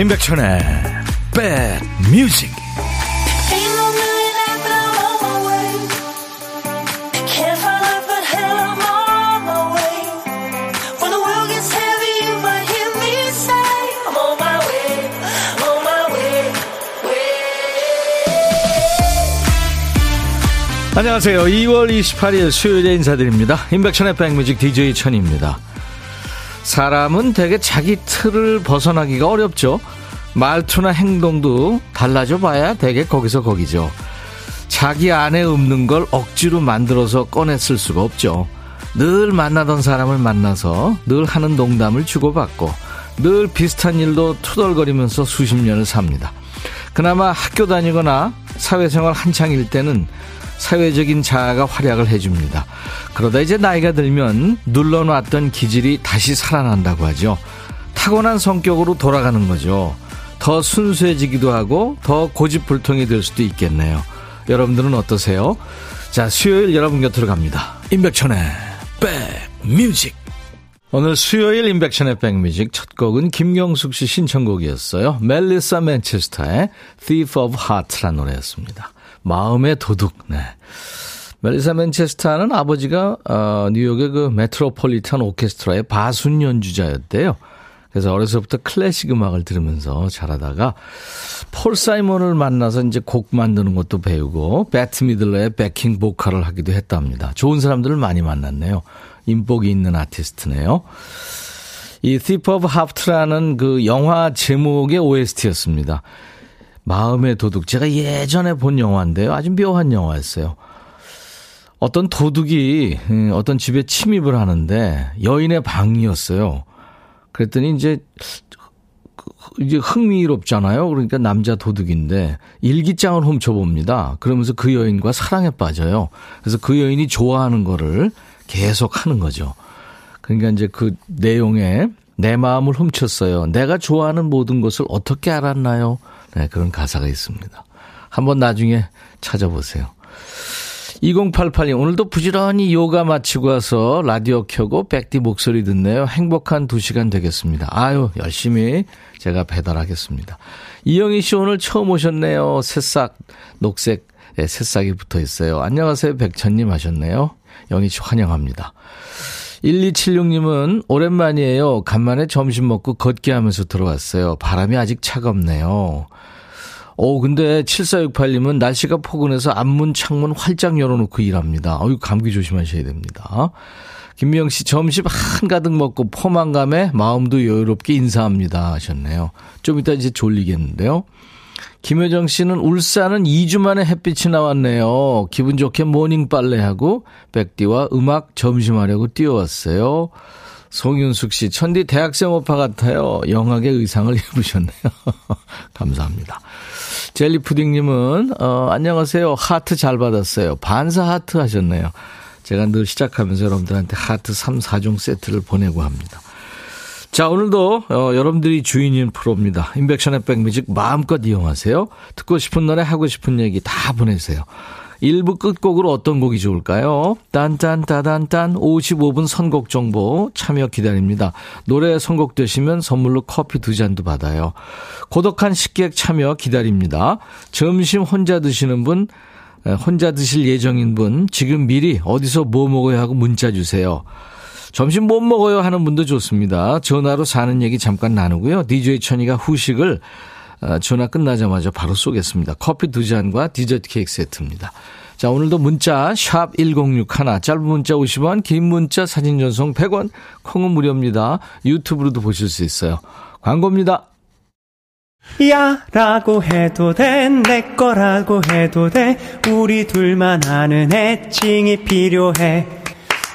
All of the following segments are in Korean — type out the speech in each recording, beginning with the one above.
임백천의 백뮤직 안녕하세요. 2월 28일 수요일에 인사드립니다. 임백천의 백뮤직 DJ 천입니다. 사람은 대개 자기 틀을 벗어나기가 어렵죠. 말투나 행동도 달라져 봐야 대개 거기서 거기죠. 자기 안에 없는 걸 억지로 만들어서 꺼냈을 수가 없죠. 늘 만나던 사람을 만나서 늘 하는 농담을 주고받고 늘 비슷한 일도 투덜거리면서 수십 년을 삽니다. 그나마 학교 다니거나 사회생활 한창일 때는 사회적인 자아가 활약을 해줍니다. 그러다 이제 나이가 들면 눌러놨던 기질이 다시 살아난다고 하죠. 타고난 성격으로 돌아가는 거죠. 더 순수해지기도 하고 더 고집불통이 될 수도 있겠네요. 여러분들은 어떠세요? 자, 수요일 여러분 곁으로 갑니다. 임백천의 백뮤직. 오늘 수요일 임백천의 백뮤직 첫 곡은 김경숙 씨 신청곡이었어요. 멜리사 맨체스터의 Thief of Heart라는 노래였습니다. 마음의 도둑. 네. 멜리사 맨체스터는 아버지가 어, 뉴욕의 그 메트로폴리탄 오케스트라의 바순 연주자였대요. 그래서 어려서부터 클래식 음악을 들으면서 자라다가 폴 사이먼을 만나서 이제 곡 만드는 것도 배우고 베트 미들러의 backing 보컬을 하기도 했답니다. 좋은 사람들을 많이 만났네요. 인복이 있는 아티스트네요. 이 Thief of Heart라는 그 영화 제목의 OST였습니다. 마음의 도둑. 제가 예전에 본 영화인데요. 아주 묘한 영화였어요. 어떤 도둑이 음, 어떤 집에 침입을 하는데 여인의 방이었어요. 그랬더니 이제 이제 흥미롭잖아요. 그러니까 남자 도둑인데 일기장을 훔쳐봅니다. 그러면서 그 여인과 사랑에 빠져요. 그래서 그 여인이 좋아하는 거를 계속 하는 거죠. 그러니까 이제 그 내용에 내 마음을 훔쳤어요. 내가 좋아하는 모든 것을 어떻게 알았나요? 네, 그런 가사가 있습니다. 한번 나중에 찾아보세요. 2088님, 오늘도 부지런히 요가 마치고 와서 라디오 켜고 백디 목소리 듣네요. 행복한 두 시간 되겠습니다. 아유, 열심히 제가 배달하겠습니다. 이영희 씨 오늘 처음 오셨네요. 새싹, 녹색, 네, 새싹이 붙어 있어요. 안녕하세요. 백천님 하셨네요. 영희 씨 환영합니다. 1276님은 오랜만이에요. 간만에 점심 먹고 걷기 하면서 들어왔어요. 바람이 아직 차갑네요. 오, 근데 7468님은 날씨가 포근해서 앞문, 창문 활짝 열어놓고 일합니다. 어유 감기 조심하셔야 됩니다. 김미영 씨, 점심 한가득 먹고 포만감에 마음도 여유롭게 인사합니다. 하셨네요. 좀 이따 이제 졸리겠는데요. 김효정 씨는 울산은 2주 만에 햇빛이 나왔네요. 기분 좋게 morning 빨래하고 백디와 음악 점심하려고 뛰어왔어요. 송윤숙 씨, 천디 대학생 오빠 같아요. 영하게 의상을 입으셨네요. 감사합니다. 젤리푸딩님은, 어, 안녕하세요. 하트 잘 받았어요. 반사 하트 하셨네요. 제가 늘 시작하면서 여러분들한테 하트 3, 4종 세트를 보내고 합니다. 자, 오늘도 어, 여러분들이 주인인 프로입니다. 인백션의 백뮤직 마음껏 이용하세요. 듣고 싶은 노래, 하고 싶은 얘기 다 보내세요. 1부 끝곡으로 어떤 곡이 좋을까요? 딴딴따단딴 55분 선곡 정보 참여 기다립니다. 노래 선곡되시면 선물로 커피 두 잔도 받아요. 고독한 식객 참여 기다립니다. 점심 혼자 드시는 분, 혼자 드실 예정인 분, 지금 미리 어디서 뭐 먹어야 하고 문자 주세요. 점심 못 먹어요 하는 분도 좋습니다. 전화로 사는 얘기 잠깐 나누고요. DJ 천이가 후식을 어, 전화 끝나자마자 바로 쏘겠습니다. 커피 두 잔과 디저트 케이크 세트입니다. 자, 오늘도 문자 샵 1061, 짧은 문자 50원, 긴 문자 사진 전송 100원, 콩은 무료입니다. 유튜브로도 보실 수 있어요. 광고입니다. 야 라고 해도 돼 내 거라고 해도 돼 우리 둘만 아는 애칭이 필요해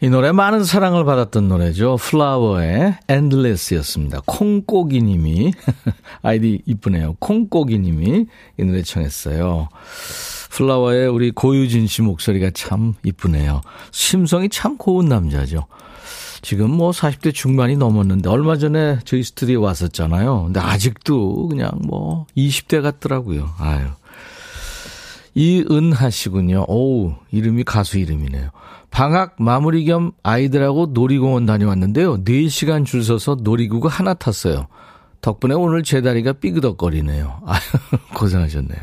이 노래 많은 사랑을 받았던 노래죠. 플라워의 Endless였습니다. 콩고기님이 아이디 이쁘네요. 콩고기님이 이 노래 청했어요. 플라워의 우리 고유진 씨 목소리가 참 이쁘네요. 심성이 참 고운 남자죠. 지금 뭐 40대 중반이 넘었는데 얼마 전에 저희 스튜디오에 왔었잖아요. 근데 아직도 그냥 뭐 20대 같더라고요. 아유. 이은하 씨군요. 오우, 이름이 가수 이름이네요. 방학 마무리 겸 아이들하고 놀이공원 다녀왔는데요. 4시간 줄 서서 놀이기구 하나 탔어요. 덕분에 오늘 제 다리가 삐그덕거리네요. 아유, 고생하셨네요.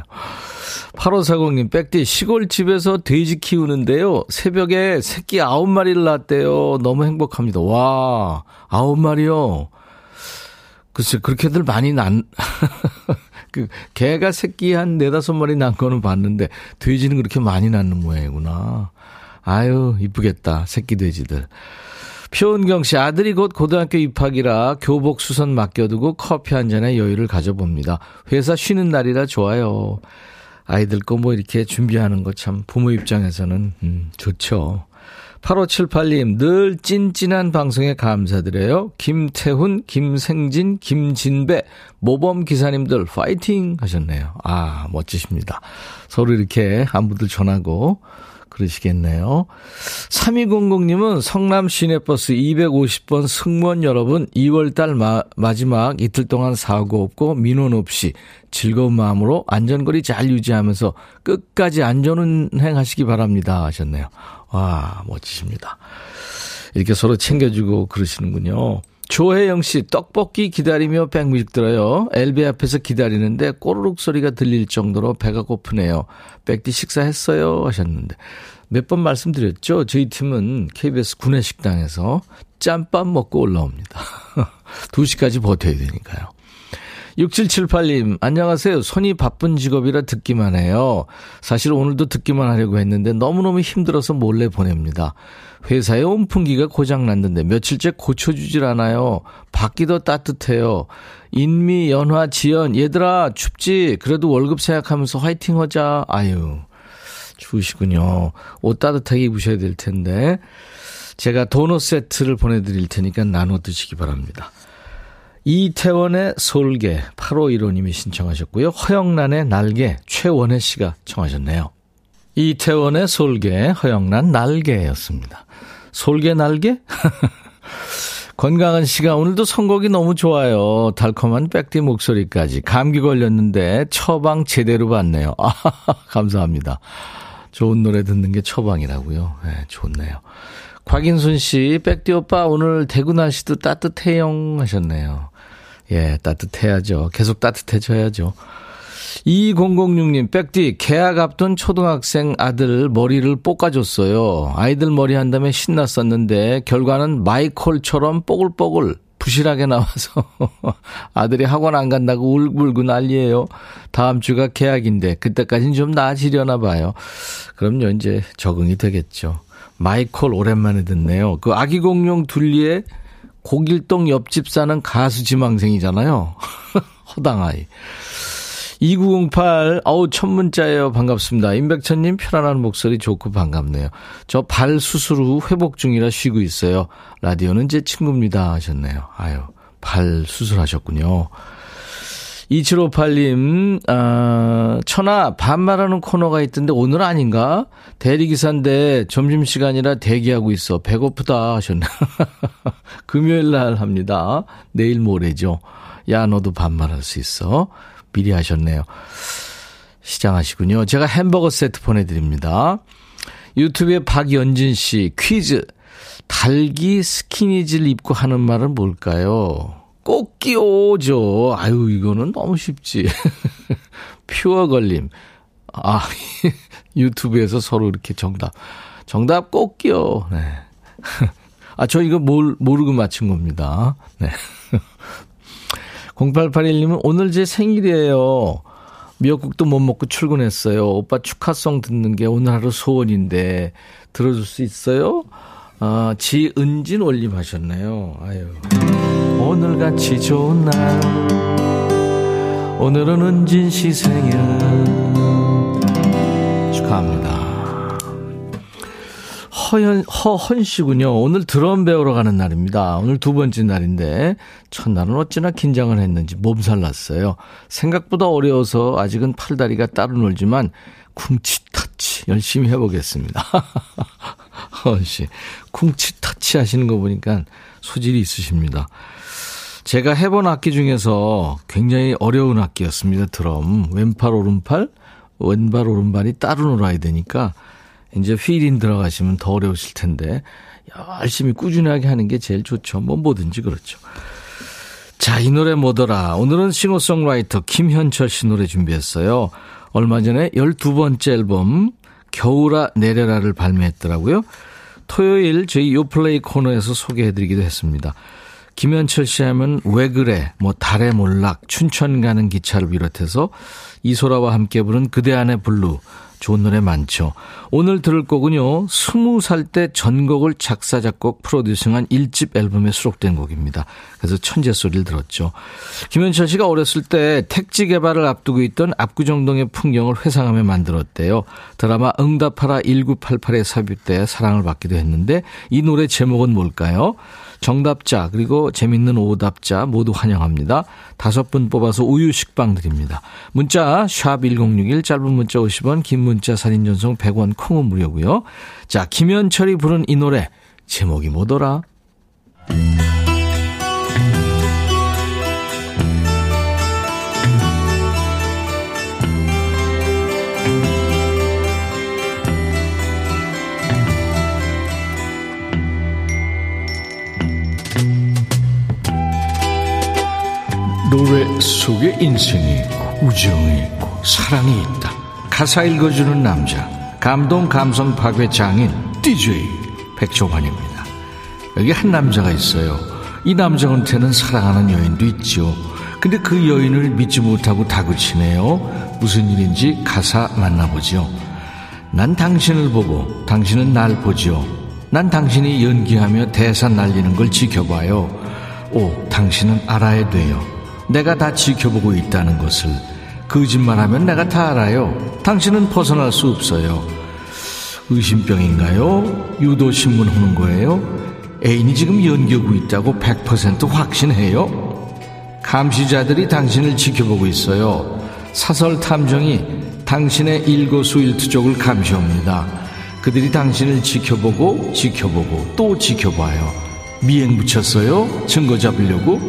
8540님, 백디 시골집에서 돼지 키우는데요. 새벽에 새끼 9마리를 낳았대요. 너무 행복합니다. 와, 9마리요. 글쎄, 그렇게들 많이 난, 그, 개가 새끼 한 네다섯 마리 낳은 거는 봤는데, 돼지는 그렇게 많이 낳는 모양이구나. 아유, 이쁘겠다. 새끼 돼지들. 표은경 씨 아들이 곧 고등학교 입학이라 교복 수선 맡겨두고 커피 한 잔의 여유를 가져봅니다. 회사 쉬는 날이라 좋아요. 아이들 거 뭐 이렇게 준비하는 거 참 부모 입장에서는 음, 좋죠. 8578님, 늘 찐찐한 방송에 감사드려요. 김태훈, 김생진, 김진배, 모범 기사님들 파이팅 하셨네요. 아, 멋지십니다. 서로 이렇게 안부들 전하고 그러시겠네요. 3200님은 성남 시내버스 250번 승무원 여러분 2월달 마, 마지막 이틀 동안 사고 없고 민원 없이 즐거운 마음으로 안전거리 잘 유지하면서 끝까지 안전운행 하시기 바랍니다 하셨네요. 와 멋지십니다. 이렇게 서로 챙겨주고 그러시는군요. 조혜영 씨, 떡볶이 기다리며 백뮤직 들어요. 엘베 앞에서 기다리는데 꼬르륵 소리가 들릴 정도로 배가 고프네요. 백디 식사했어요? 하셨는데. 몇 번 말씀드렸죠? 저희 팀은 KBS 구내식당에서 짬밥 먹고 올라옵니다. 2시까지 버텨야 되니까요. 6778님, 안녕하세요. 손이 바쁜 직업이라 듣기만 해요. 사실 오늘도 듣기만 하려고 했는데 너무너무 힘들어서 몰래 보냅니다. 회사에 온풍기가 고장났는데 며칠째 고쳐주질 않아요. 밖이 더 따뜻해요. 인미, 연화, 지연, 얘들아, 춥지? 그래도 월급 생각하면서 화이팅 하자. 아유, 추우시군요. 옷 따뜻하게 입으셔야 될 텐데. 제가 도넛 세트를 보내드릴 테니까 나눠 드시기 바랍니다. 이태원의 솔개 8호 1호님이 신청하셨고요. 허영란의 날개 최원혜 씨가 청하셨네요. 이태원의 솔개 허영란 날개였습니다. 솔개 날개? 건강한 씨가 오늘도 선곡이 너무 좋아요. 달콤한 백디 목소리까지. 감기 걸렸는데 처방 제대로 받네요. 아, 감사합니다. 좋은 노래 듣는 게 처방이라고요. 네, 좋네요. 곽인순 씨, 백디 오빠 오늘 대구 날씨도 따뜻해용 하셨네요. 예, 따뜻해야죠. 계속 따뜻해져야죠. 2006님, 백디, 계약 앞둔 초등학생 아들 머리를 볶아줬어요. 아이들 머리 한 다음에 신났었는데, 결과는 마이콜처럼 뽀글뽀글 부실하게 나와서 아들이 학원 안 간다고 울고울고 난리예요. 다음 주가 계약인데, 그때까지는 좀 나아지려나 봐요. 그럼요, 이제 적응이 되겠죠. 마이콜 오랜만에 듣네요. 그 아기 공룡 둘리에 고길동 옆집 사는 가수 지망생이잖아요. 허당아이. 2908, 어우, 첫 문자예요. 반갑습니다. 임백천님, 편안한 목소리 좋고 반갑네요. 저 발 수술 후 회복 중이라 쉬고 있어요. 라디오는 제 친구입니다. 하셨네요. 아유, 발 수술하셨군요. 2758님, 아, 천하, 반말하는 코너가 있던데 오늘 아닌가? 대리기사인데 점심시간이라 대기하고 있어. 배고프다 하셨네. 금요일 날 합니다. 내일 모레죠. 야, 너도 반말할 수 있어. 미리 하셨네요. 시장하시군요. 제가 햄버거 세트 보내드립니다. 유튜브에 박연진 씨, 퀴즈. 달기 스키니즈를 입고 하는 말은 뭘까요? 꼭 끼워오죠. 아유, 이거는 너무 쉽지. 퓨어 걸림. 아, 유튜브에서 서로 이렇게 정답. 정답 꼭 끼워. 네. 아, 저 이거 뭘, 모르고 맞춘 겁니다. 네. 0881님은 오늘 제 생일이에요. 미역국도 못 먹고 출근했어요. 오빠 축하송 듣는 게 오늘 하루 소원인데 들어줄 수 있어요? 아, 지은진 올림 하셨네요. 아유. 오늘같이 좋은 날 오늘은 은진 씨 생일 축하합니다. 허현, 허헌 씨군요. 오늘 드럼 배우러 가는 날입니다. 오늘 두 번째 날인데, 첫날은 어찌나 긴장을 했는지 몸살 났어요. 생각보다 어려워서 아직은 팔다리가 따로 놀지만, 쿵치 터치 열심히 해보겠습니다. 허헌 씨. 쿵치 터치 하시는 거 보니까 소질이 있으십니다. 제가 해본 악기 중에서 굉장히 어려운 악기였습니다. 드럼. 왼팔, 오른팔, 왼발, 오른발이 따로 놀아야 되니까 이제 휠인 들어가시면 더 어려우실 텐데 열심히 꾸준하게 하는 게 제일 좋죠. 뭐 뭐든지 그렇죠. 자, 이 노래 뭐더라. 오늘은 싱어송라이터 김현철 씨 노래 준비했어요. 얼마 전에 12번째 앨범 겨울아 내려라를 발매했더라고요. 토요일 저희 요플레이 코너에서 소개해드리기도 했습니다. 김현철 씨 하면 왜 그래, 뭐 달의 몰락, 춘천 가는 기차를 비롯해서 이소라와 함께 부른 그대 안의 블루, 좋은 노래 많죠. 오늘 들을 곡은요, 스무 살 때 전곡을 작사, 작곡, 프로듀싱한 1집 앨범에 수록된 곡입니다. 그래서 천재 소리를 들었죠. 김현철 씨가 어렸을 때 택지 개발을 앞두고 있던 압구정동의 풍경을 회상하며 만들었대요. 드라마 응답하라 1988에 삽입돼 사랑을 받기도 했는데 이 노래 제목은 뭘까요? 정답자 그리고 재밌는 오답자 모두 환영합니다. 다섯 분 뽑아서 우유 식빵 드립니다. 문자 샵1061 짧은 문자 50원 긴 문자 사진 전송 100원 콩은 무료고요. 자 김현철이 부른 이 노래 제목이 뭐더라? 노래 속에 인생이 있고 우정이 있고 사랑이 있다. 가사 읽어주는 남자 감동 감성 파괴 장인 DJ 백종환입니다. 여기 한 남자가 있어요. 이 남자한테는 사랑하는 여인도 있죠. 근데 그 여인을 믿지 못하고 다그치네요. 무슨 일인지 가사 만나보죠. 난 당신을 보고 당신은 날 보죠. 난 당신이 연기하며 대사 날리는 걸 지켜봐요. 오, 당신은 알아야 돼요. 내가 다 지켜보고 있다는 것을 거짓말하면 내가 다 알아요. 당신은 벗어날 수 없어요. 의심병인가요? 유도신문 하는 거예요? 애인이 지금 연기하고 있다고 100% 확신해요? 감시자들이 당신을 지켜보고 있어요. 사설 탐정이 당신의 일거수일투족을 감시합니다. 그들이 당신을 지켜보고 지켜보고 또 지켜봐요. 미행 붙였어요? 증거 잡으려고?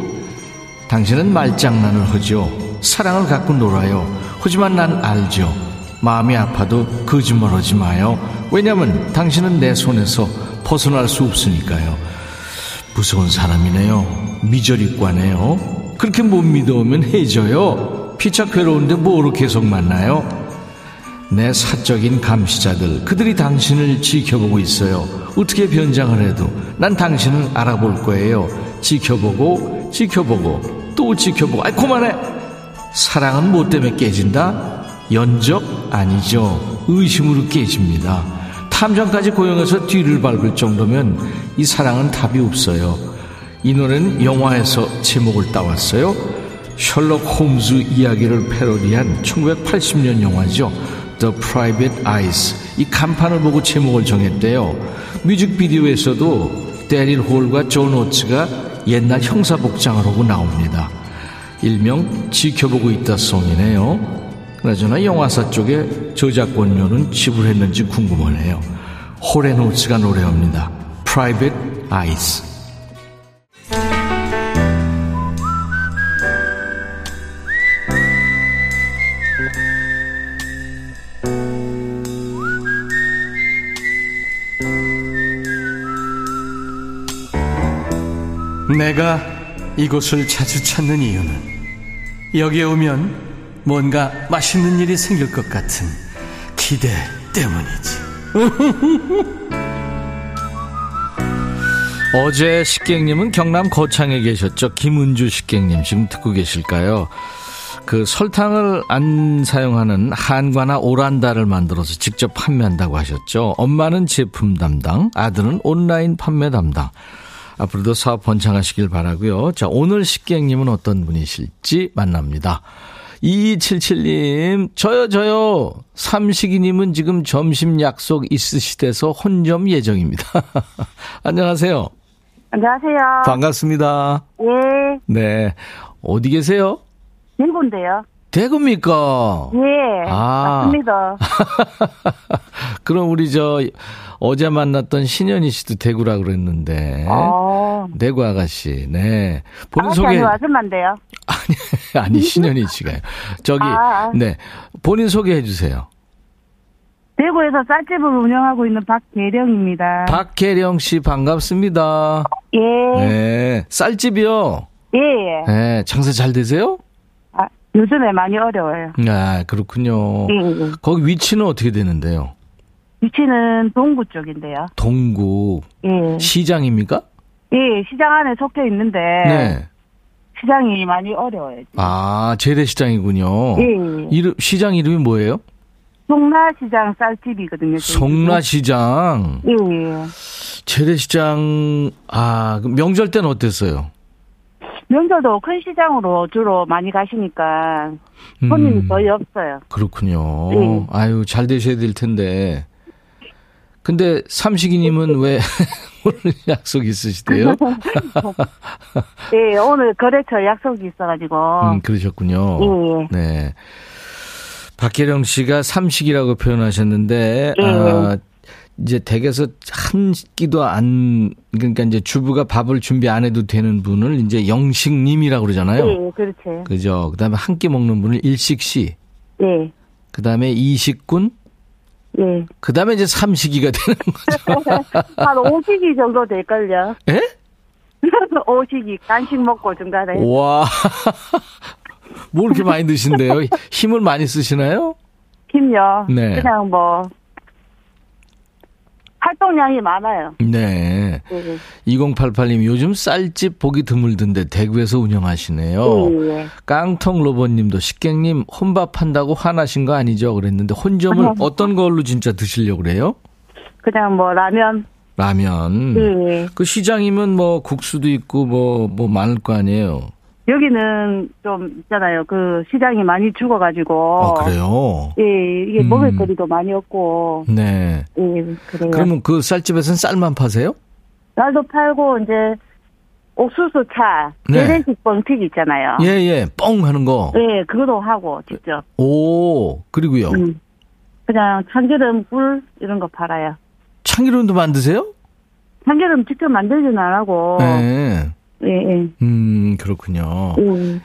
당신은 말장난을 하죠. 사랑을 갖고 놀아요. 하지만 난 알죠. 마음이 아파도 거짓말 하지 마요. 왜냐면 당신은 내 손에서 벗어날 수 없으니까요. 무서운 사람이네요. 미저리과네요. 그렇게 못 믿어오면 해져요. 피차 괴로운데 뭐로 계속 만나요? 내 사적인 감시자들, 그들이 당신을 지켜보고 있어요. 어떻게 변장을 해도 난 당신을 알아볼 거예요. 지켜보고, 지켜보고, 또 지켜보고. 아이 그만해. 사랑은 뭐 때문에 깨진다? 연적 아니죠. 의심으로 깨집니다. 탐정까지 고용해서 뒤를 밟을 정도면 이 사랑은 답이 없어요. 이 노래는 영화에서 제목을 따왔어요. 셜록 홈즈 이야기를 패러디한 1980년 영화죠. The Private Eyes. 이 간판을 보고 제목을 정했대요. 뮤직비디오에서도 데릴 홀과 존 오츠가 옛날 형사복장을 하고 나옵니다. 일명 지켜보고 있다 song이네요. 그나저나 영화사 쪽에 저작권료는 지불했는지 궁금하네요. 홀 앤 오츠가 노래합니다. Private Eyes. 내가 이곳을 자주 찾는 이유는 여기에 오면 뭔가 맛있는 일이 생길 것 같은 기대 때문이지. 어제 식객님은 경남 거창에 계셨죠. 김은주 식객님 지금 듣고 계실까요? 그 설탕을 안 사용하는 한과나 오란다를 만들어서 직접 판매한다고 하셨죠. 엄마는 제품 담당, 아들은 온라인 판매 담당. 앞으로도 사업 번창하시길 바라고요. 자, 오늘 식객님은 어떤 분이실지 만납니다. 2277님, 저요, 저요. 삼식이님은 지금 점심 약속 있으시대서 혼점 예정입니다. 안녕하세요. 안녕하세요. 반갑습니다. 예, 네. 어디 계세요? 대구인데요. 대구입니까? 예, 아. 맞습니다. 그럼 우리 저 어제 만났던 신현희 씨도 대구라 그랬는데. 어, 대구 아가씨, 네. 본인 아가씨 소개. 아니고 아줌마인데요. 아니, 아니, 신현희 씨가요. 저기, 아, 아. 네. 본인 소개해 주세요. 대구에서 쌀집을 운영하고 있는 박계령입니다. 박혜령 씨 반갑습니다. 예, 네. 쌀집이요. 예, 예. 네. 장사 잘 되세요? 아, 요즘에 많이 어려워요. 아, 그렇군요. 예, 예. 거기 위치는 어떻게 되는데요? 위치는 동구 쪽인데요. 동구 예, 시장입니까? 예, 시장 안에 속해 있는데 네. 시장이 많이 어려워요. 지금. 아, 재래시장이군요. 예, 예. 이름, 시장 이름이 뭐예요? 송라시장 쌀집이거든요. 송라시장. 예, 예. 재래시장, 아, 그 명절 때는 어땠어요? 명절도 큰 시장으로 주로 많이 가시니까 손님이 음. 거의 없어요. 그렇군요. 네. 아유, 잘 되셔야 될 텐데. 근데 삼식이님은 왜 오늘 약속 있으시대요? 예, 오늘 거래처 약속이 있어가지고. 음, 그러셨군요. 예, 네. 박계령 씨가 삼식이라고 표현하셨는데, 예. 아, 이제 댁에서 한 끼도 안, 그러니까 이제 주부가 밥을 준비 안 해도 되는 분을 이제 영식님이라고 그러잖아요. 예, 그렇죠. 그죠. 그 다음에 한 끼 먹는 분을 일식씨, 예, 그 다음에 이식군, 예. 그 다음에 이제 삼식이가 되는 거죠. 한 5시기 정도 될걸요. 예? 5시기. 간식 먹고 중간에. 와. 뭐 이렇게 많이 드신대요? 힘을 많이 쓰시나요? 힘요. 네. 그냥 뭐, 활동량이 많아요. 네. 예, 2088님, 요즘 쌀집 보기 드물던데 대구에서 운영하시네요. 예, 예. 깡통 로봇님도 식객님 혼밥한다고 화나신 거 아니죠? 그랬는데 혼점을 어떤 걸로 진짜 드시려고 그래요? 그냥 뭐, 라면. 라면. 예. 그 시장이면 뭐 국수도 있고 뭐, 뭐 많을 거 아니에요? 여기는 좀 있잖아요. 그 시장이 많이 죽어가지고. 어, 그래요? 예, 이게 음. 먹을거리도 많이 없고. 네. 예, 그래요. 그러면 그 쌀집에서는 쌀만 파세요? 쌀도 팔고 이제 옥수수 차, 네. 재래식 뻥튀기 있잖아요. 예, 예. 뻥 하는 거. 예, 그거도 하고 직접. 오, 그리고요. 음. 그냥 참기름, 꿀 이런 거 팔아요. 참기름도 만드세요? 참기름 직접 만들지는 안 하고. 네. 예, 예. 음, 그렇군요. 음.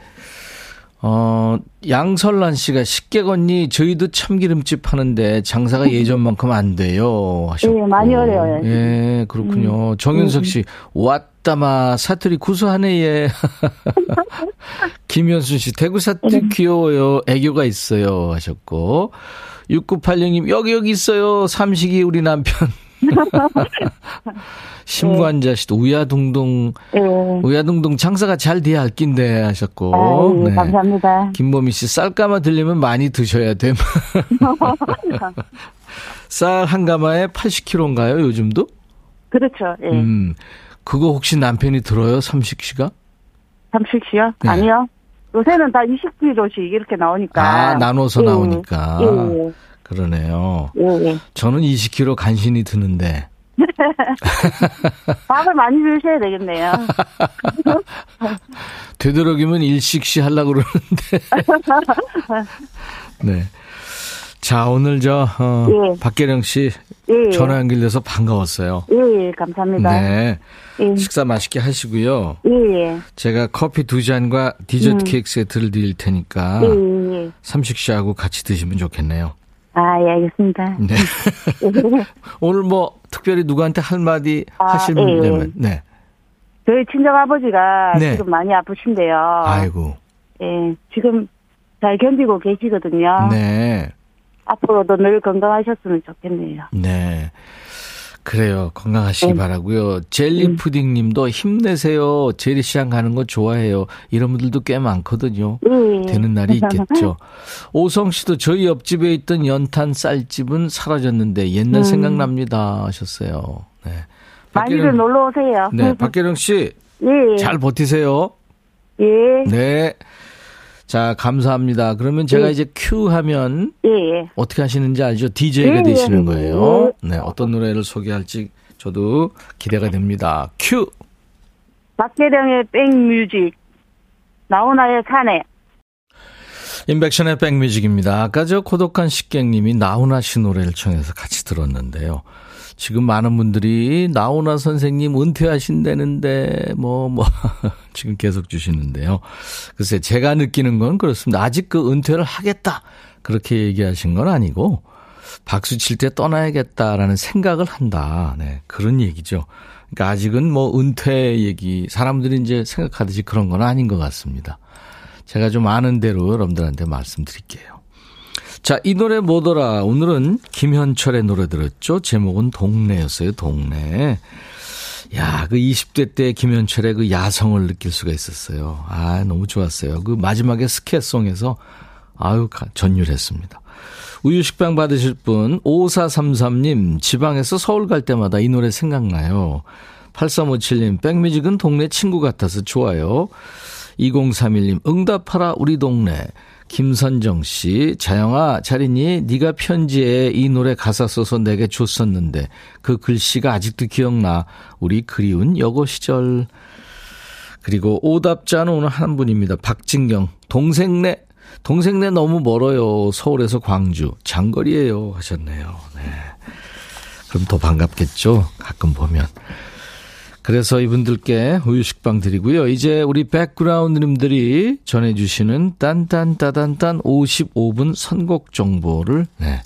어, 양설란 씨가 식객 언니, 저희도 참기름집 하는데 장사가 예전만큼 안 돼요. 하셨고. 예, 많이 어려워요. 음. 예, 그렇군요. 정윤석 씨, 왔다마, 사투리 구수하네, 예. 김현순 씨, 대구 사투리 음. 귀여워요. 애교가 있어요. 하셨고. 6986님, 여기, 여기 있어요. 삼식이 우리 남편. 심관자 씨도 우야둥둥, 예. 우야둥둥 장사가 잘 돼야 할 낀데 하셨고. 아, 예, 네. 감사합니다. 김보미 씨, 쌀가마 들리면 많이 드셔야 됨. 쌀 한 가마에 80kg인가요, 요즘도? 그렇죠. 예. 음. 그거 혹시 남편이 들어요, 삼식 씨가? 삼식 씨요? 네. 아니요. 요새는 다 20kg씩 이렇게 나오니까. 아, 나눠서 예. 나오니까. 예, 그러네요. 예, 예. 저는 20kg 간신히 드는데. 밥을 많이 주셔야 되겠네요. 되도록이면 일식시 하려고 그러는데. 네. 자, 오늘 저, 어, 예. 박계령 씨 예, 예. 전화 연결돼서 반가웠어요. 예, 예, 감사합니다. 네. 예, 식사 맛있게 하시고요. 예, 예. 제가 커피 두 잔과 디저트 케이크 세트를 드릴 테니까 음. 예. 삼식 씨하고 같이 드시면 좋겠네요. 아, 예, 알겠습니다. 네. 오늘 뭐 특별히 누구한테 할 마디 아, 하시려면 예. 네. 저희 친정아버지가 네. 지금 많이 아프신데요. 아이고. 예, 지금 잘 견디고 계시거든요. 네. 앞으로도 늘 건강하셨으면 좋겠네요. 네. 그래요. 건강하시기 음. 바라고요. 젤리 음. 푸딩 님도 힘내세요. 재래시장 가는 거 좋아해요. 이런 분들도 꽤 많거든요. 예. 되는 날이 있겠죠. 오성 씨도 저희 옆집에 있던 연탄 쌀집은 사라졌는데 옛날 음. 생각납니다 하셨어요. 네. 많이들 놀러 오세요. 네, 박계령 씨, 예. 잘 버티세요. 예. 네. 자, 감사합니다. 그러면 제가 예. 이제 큐 하면 예, 예. 어떻게 하시는지 알죠? DJ가 예, 되시는 거예요. 네, 어떤 노래를 소개할지 저도 기대가 됩니다. 큐. 박재령의 백뮤직. 나훈아의 사내. 인백션의 백뮤직입니다. 아까 저 고독한 식객님이 나훈아 씨 노래를 청해서 같이 들었는데요. 지금 많은 분들이 나훈아 선생님 은퇴하신다는데 뭐뭐 지금 계속 주시는데요. 글쎄 제가 느끼는 건 그렇습니다. 아직 그 은퇴를 하겠다 그렇게 얘기하신 건 아니고 박수 칠 때 떠나야겠다라는 생각을 한다. 네, 그런 얘기죠. 그러니까 아직은 뭐 은퇴 얘기 사람들이 이제 생각하듯이 그런 건 아닌 것 같습니다. 제가 좀 아는 대로 여러분들한테 말씀드릴게요. 자, 이 노래 뭐더라? 오늘은 김현철의 노래 들었죠? 제목은 동네였어요, 동네. 야, 그 20대 때 김현철의 그 야성을 느낄 수가 있었어요. 아, 너무 좋았어요. 그 마지막에 스케송에서 아유, 전율했습니다. 우유식빵 받으실 분, 5433님, 지방에서 서울 갈 때마다 이 노래 생각나요. 8357님, 백뮤직은 동네 친구 같아서 좋아요. 2031님, 응답하라, 우리 동네. 김선정 씨, 자영아, 잘 있니? 네가 편지에 이 노래 가사 써서 내게 줬었는데 그 글씨가 아직도 기억나. 우리 그리운 여고 시절. 그리고 오답자는 오늘 한 분입니다. 박진경. 동생네, 동생네 너무 멀어요. 서울에서 광주. 장거리예요. 하셨네요. 네. 그럼 더 반갑겠죠? 가끔 보면. 그래서 이분들께 우유식빵 드리고요. 이제 우리 백그라운드님들이 전해주시는 딴딴따단딴 55분 선곡 정보를 네.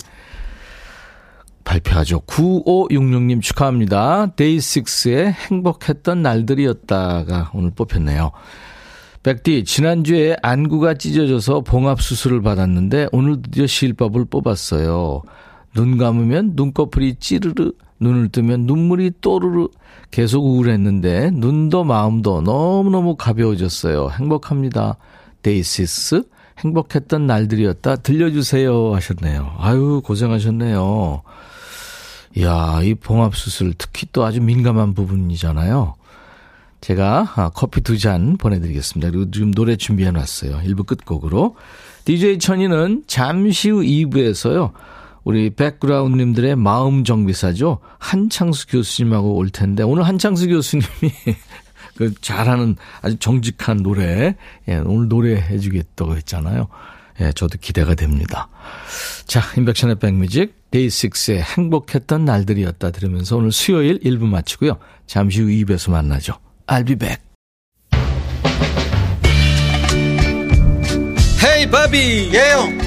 발표하죠. 9566님 축하합니다. 데이식스의 행복했던 날들이었다가 오늘 뽑혔네요. 백디, 지난주에 안구가 찢어져서 봉합수술을 받았는데 오늘 드디어 실밥을 뽑았어요. 눈 감으면 눈꺼풀이 찌르르, 눈을 뜨면 눈물이 또르르, 계속 우울했는데 눈도 마음도 너무너무 가벼워졌어요. 행복합니다. 데이식스 행복했던 날들이었다. 들려주세요 하셨네요. 아유 고생하셨네요. 이야 이 봉합수술 특히 또 아주 민감한 부분이잖아요. 제가 아, 커피 두 잔 보내드리겠습니다. 그리고 지금 노래 준비해놨어요. 1부 끝곡으로. DJ 천이는 잠시 후 2부에서요. 우리 백그라운드님들의 마음 정비사죠. 한창수 교수님하고 올 텐데 오늘 한창수 교수님이 그 잘하는 아주 정직한 노래 예, 오늘 노래 해 주겠다고 했잖아요. 예, 저도 기대가 됩니다. 자, 인백션의 백뮤직 데이식스의 행복했던 날들이었다 들으면서 오늘 수요일 1부 마치고요. 잠시 후 2부에서 만나죠. I'll be back. 헤이 바비 예영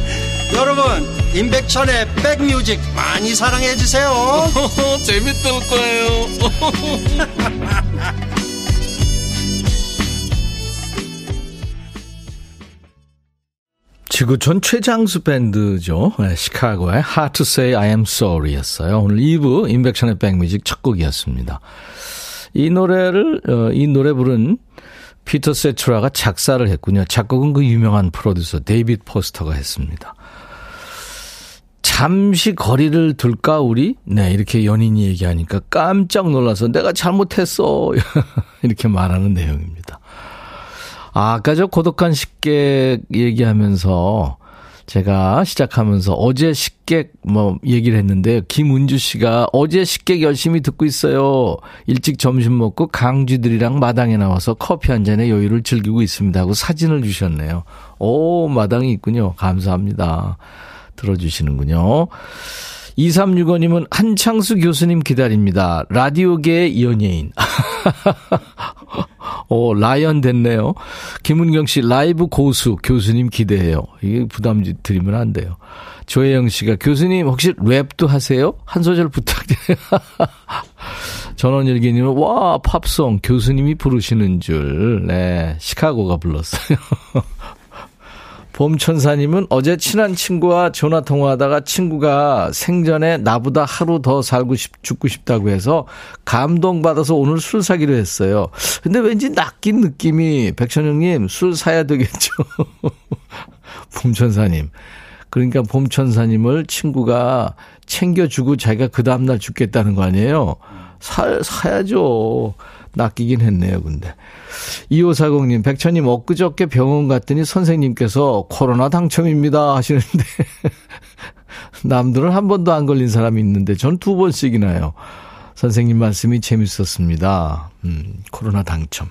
여러분 임백천의 백뮤직 많이 사랑해 주세요. 재밌을 거예요. 지구촌 최장수 밴드죠. 네, 시카고의 Hard to Say I Am Sorry였어요. 오늘 2부 임백천의 백뮤직 첫 곡이었습니다. 이 노래를 어, 이 노래 부른 피터 세트라가 작사를 했군요. 작곡은 그 유명한 프로듀서 데이빗 포스터가 했습니다. 잠시 거리를 둘까 우리? 네 이렇게 연인이 얘기하니까 깜짝 놀라서 내가 잘못했어 이렇게 말하는 내용입니다. 아, 아까 저 고독한 식객 얘기하면서 제가 시작하면서 어제 식객 뭐 얘기를 했는데 김은주 씨가 어제 식객 열심히 듣고 있어요. 일찍 점심 먹고 강쥐들이랑 마당에 나와서 커피 한 잔에 여유를 즐기고 있습니다 하고 사진을 주셨네요. 오, 마당이 있군요. 감사합니다. 들어주시는군요. 2365님은 한창수 교수님 기다립니다. 라디오계의 연예인. 오, 라이언 됐네요. 김은경 씨, 라이브 고수 교수님 기대해요. 이게 부담 드리면 안 돼요. 조혜영 씨가 교수님 혹시 랩도 하세요? 한 소절 부탁드려요. 전원일기님은 와 팝송 교수님이 부르시는 줄. 네, 시카고가 불렀어요. 봄천사님은 어제 친한 친구와 전화 통화하다가 친구가 생전에 나보다 하루 더 살고 싶, 죽고 싶다고 해서 감동받아서 오늘 술 사기로 했어요. 근데 왠지 낚인 느낌이 백천영님 술 사야 되겠죠. 봄천사님. 그러니까 봄천사님을 친구가 챙겨주고 자기가 그 다음날 죽겠다는 거 아니에요? 사, 사야죠. 낚이긴 했네요, 근데. 2540님, 백천님, 엊그저께 병원 갔더니 선생님께서 코로나 당첨입니다 하시는데, 남들은 한 번도 안 걸린 사람이 있는데, 전 두 번씩이나요. 선생님 말씀이 재밌었습니다. 음, 코로나 당첨.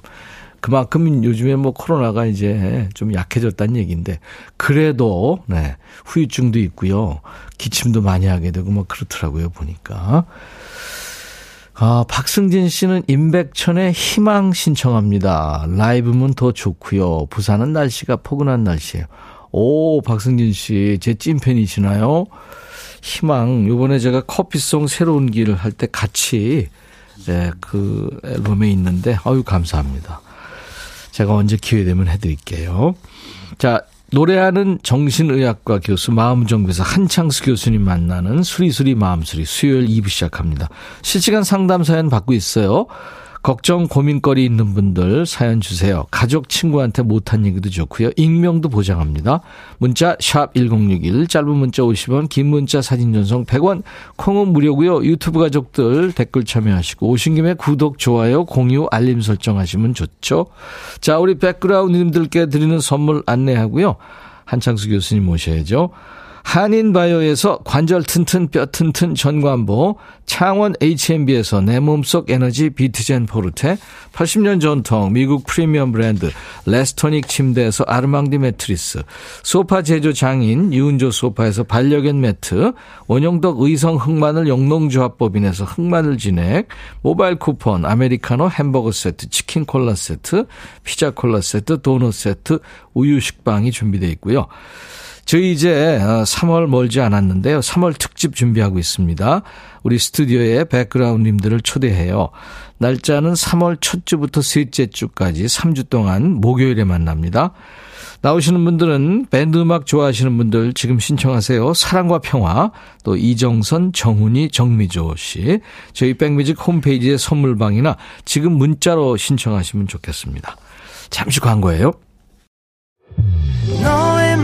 그만큼 요즘에 뭐 코로나가 이제 좀 약해졌다는 얘기인데, 그래도, 네, 후유증도 있고요. 기침도 많이 하게 되고, 뭐 그렇더라고요, 보니까. 아, 박승진 씨는 임백천의 희망 신청합니다. 라이브면 더 좋고요. 부산은 날씨가 포근한 날씨예요. 오, 박승진 씨, 제 찐팬이시나요? 희망. 요번에 제가 커피송 새로운 길을 할 때 같이 네, 그 앨범에 있는데 아유 감사합니다. 제가 언제 기회 되면 해드릴게요. 자, 노래하는 정신의학과 교수 마음정 교사 한창수 교수님 만나는 수리수리 마음수리 수요일 2부 시작합니다. 실시간 상담 사연 받고 있어요. 걱정 고민거리 있는 분들 사연 주세요. 가족 친구한테 못한 얘기도 좋고요. 익명도 보장합니다. 문자 샵 1061 짧은 문자 50원 긴 문자 사진 전송 100원 콩은 무료고요. 유튜브 가족들 댓글 참여하시고 오신 김에 구독 좋아요 공유 알림 설정하시면 좋죠. 자 우리 백그라운드님들께 드리는 선물 안내하고요. 한창수 교수님 모셔야죠. 한인바이오에서 관절 튼튼 뼈 튼튼 전관보, 창원 H&B에서 내 몸속 에너지 비트젠 포르테, 80년 전통 미국 프리미엄 브랜드 레스토닉 침대에서 아르망디 매트리스, 소파 제조 장인 유운조 소파에서 반려견 매트, 원형덕 의성 흑마늘 영농조합법인에서 흑마늘 진액, 모바일 쿠폰, 아메리카노 햄버거 세트, 치킨 콜라 세트, 피자 콜라 세트, 도넛 세트, 우유 식빵이 준비되어 있고요. 저희 이제 3월 어, 멀지 않았는데요. 3월 특집 준비하고 있습니다. 우리 스튜디오에 백그라운드님들을 초대해요. 날짜는 3월 첫 주부터 셋째 주까지 3주 동안 목요일에 만납니다. 나오시는 분들은 밴드 음악 좋아하시는 분들 지금 신청하세요. 사랑과 평화, 또 이정선, 정훈이, 정미조 씨. 저희 백뮤직 홈페이지에 선물방이나 지금 문자로 신청하시면 좋겠습니다. 잠시 광고예요. 너의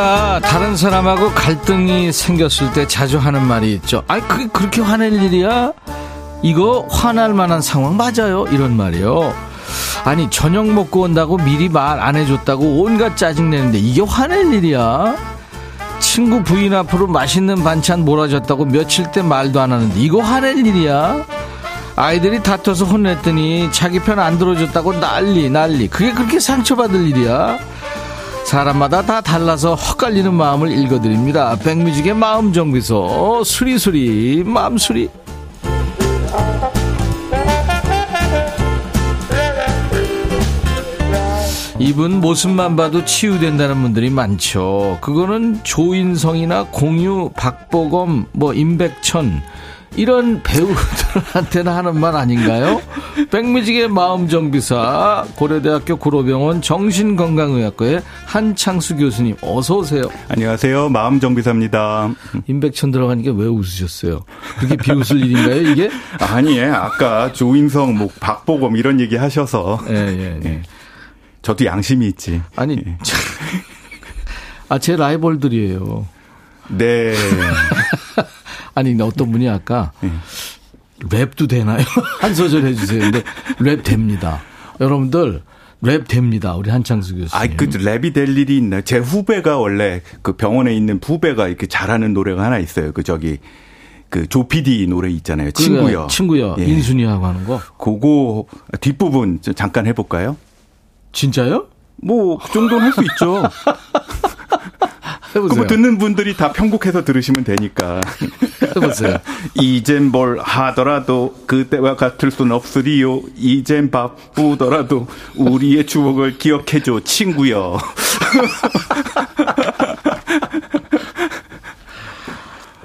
우리가 다른 사람하고 갈등이 생겼을 때 자주 하는 말이 있죠. 아이, 그게 그렇게 화낼 일이야? 이거 화날 만한 상황 맞아요? 이런 말이요. 아니, 저녁 먹고 온다고 미리 말 안 해줬다고 온갖 짜증내는데 이게 화낼 일이야? 친구 부인 앞으로 맛있는 반찬 몰아줬다고 며칠 때 말도 안 하는데 이거 화낼 일이야? 아이들이 다퉈서 혼냈더니 자기 편 안 들어줬다고 난리 난리 그게 그렇게 상처받을 일이야? 사람마다 다 달라서 헛갈리는 마음을 읽어드립니다. 백뮤직의 마음 정비소 수리수리 마음수리 이분 모습만 봐도 치유된다는 분들이 많죠. 그거는 조인성이나 공유, 박보검, 뭐 임백천 이런 배우들한테는 하는 말 아닌가요? 백뮤직의 마음정비사 고려대학교 구로병원 정신건강의학과의 한창수 교수님 어서 오세요. 안녕하세요. 마음정비사입니다. 임백천 들어가니까 왜 웃으셨어요? 그게 비웃을 일인가요 이게? 아니에요. 아까 조인성, 뭐 박보검 이런 얘기 하셔서. 예, 예, 예. 저도 양심이 있지. 아니, 예. 아, 제 라이벌들이에요. 네. 아니, 어떤 분이 아까 네. 랩도 되나요? 한 소절 해주세요. 근데 랩 됩니다. 여러분들, 랩 됩니다. 우리 한창수 교수님. 아이, 그 랩이 될 일이 있나요? 제 후배가 원래 그 병원에 있는 후배가 이렇게 잘하는 노래가 하나 있어요. 그 저기 그 조피디 노래 있잖아요. 친구요. 친구요. 예. 인순이하고 하는 거. 그거 뒷부분 좀 잠깐 해볼까요? 진짜요? 뭐, 그 정도는 할 수 있죠. 해보세요. 그거 듣는 분들이 다 편곡해서 들으시면 되니까. 해보세요. 이젠 뭘 하더라도 그때와 같을 순 없으리요. 이젠 바쁘더라도 우리의 추억을 기억해줘, 친구여.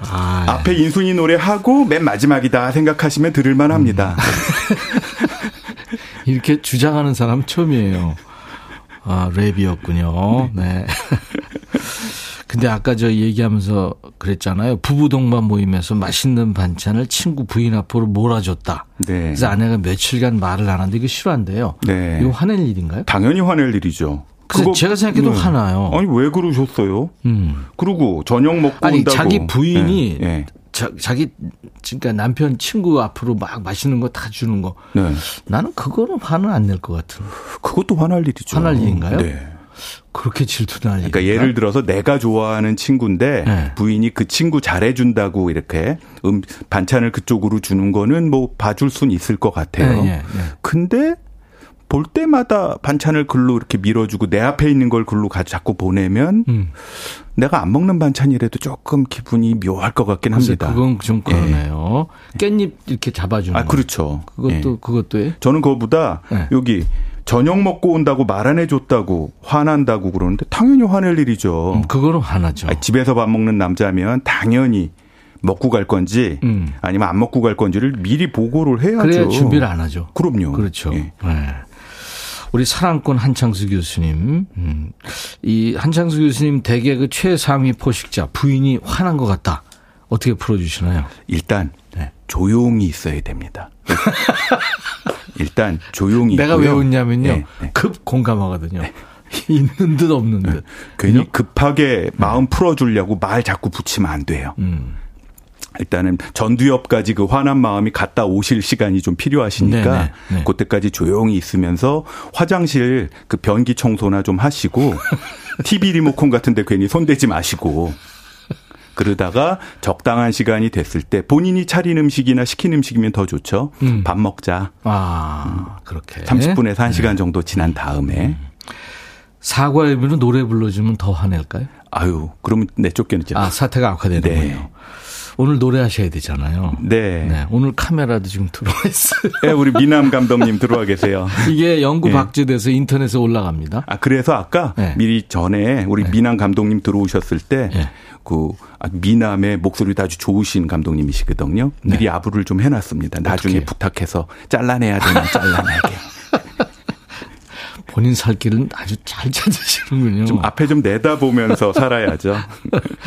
아, 앞에 인순이 노래하고 맨 마지막이다 생각하시면 들을만 합니다. 이렇게 주장하는 사람 처음이에요. 아, 랩이었군요. 네. 근데 아까 저 얘기하면서 그랬잖아요. 부부 동반 모임에서 맛있는 반찬을 친구 부인 앞으로 몰아줬다. 네. 그래서 아내가 며칠간 말을 안 하는데 이거 실화인데요. 네. 이거 화낼 일인가요? 당연히 화낼 일이죠. 그래서 제가 생각해도 화나요. 아니 왜 그러셨어요? 음. 그리고 저녁 먹고 아니 온다고. 자기 부인이 네, 네. 자, 자기 그러니까 남편 친구 앞으로 막 맛있는 거 다 주는 거 네. 나는 그거는 화는 안 낼 것 같은. 그것도 화날 일이죠. 화날 일인가요? 네. 그렇게 질투날 일. 그러니까 예를 들어서 내가 좋아하는 친구인데 네. 부인이 그 친구 잘해준다고 이렇게 음 반찬을 그쪽으로 주는 거는 뭐 봐줄 순 있을 것 같아요. 네, 네, 네. 근데 볼 때마다 반찬을 글로 이렇게 밀어주고 내 앞에 있는 걸 글로 가 자꾸 보내면 음. 내가 안 먹는 반찬이라도 조금 기분이 묘할 것 같긴 합니다. 그건 좀 그러네요. 깻잎 이렇게 잡아주는 아 거. 그렇죠. 그것도 예. 그것도 해? 저는 그거보다 네. 여기 저녁 먹고 온다고 말 안 해줬다고 화난다고 그러는데 당연히 화낼 일이죠. 음, 그거는 화나죠. 아니, 집에서 밥 먹는 남자면 당연히 먹고 갈 건지 음. 아니면 안 먹고 갈 건지를 미리 보고를 해야죠. 그래야 준비를 안 하죠. 그럼요. 그렇죠. 예. 네. 우리 사랑꾼 한창수 교수님, 음, 이 한창수 교수님 대개 그 최상위 포식자 부인이 화난 것 같다. 어떻게 풀어주시나요? 일단 네. 조용히 있어야 됩니다. 일단 조용히 내가 있고요. 왜 웃냐면요. 네, 네. 급 공감하거든요. 있는 듯 없는 듯. 괜히? 급하게 마음 풀어주려고 말 자꾸 붙이면 안 돼요. 음. 일단은 전두엽까지 그 화난 마음이 갔다 오실 시간이 좀 필요하시니까 네네, 네. 그때까지 조용히 있으면서 화장실 그 변기 청소나 좀 하시고 TV 리모컨 같은 데 괜히 손대지 마시고 그러다가 적당한 시간이 됐을 때 본인이 차린 음식이나 시킨 음식이면 더 좋죠. 음. 밥 먹자. 아, 그렇게. 30분에서 1시간 정도 지난 다음에 사과 앨범으로 노래 불러주면 더 화낼까요? 아유, 그러면 내쫓겨있죠. 아, 사태가 악화되는군요. 네. 오늘 노래하셔야 되잖아요. 네. 네, 오늘 카메라도 지금 들어와 있어요. 네, 우리 미남 감독님 들어와 계세요. 이게 연구 예. 박제돼서 인터넷에 올라갑니다. 아, 그래서 아까 네. 미리 전에 우리 네. 미남 감독님 들어오셨을 때, 네. 그, 아, 미남의 목소리도 아주 좋으신 감독님이시거든요. 미리 아부를 좀 해놨습니다. 나중에 네. 어떻게? 부탁해서 잘라내야 되면 잘라내게. 본인 살 길은 아주 잘 찾으시는군요. 좀 앞에 좀 내다보면서 살아야죠.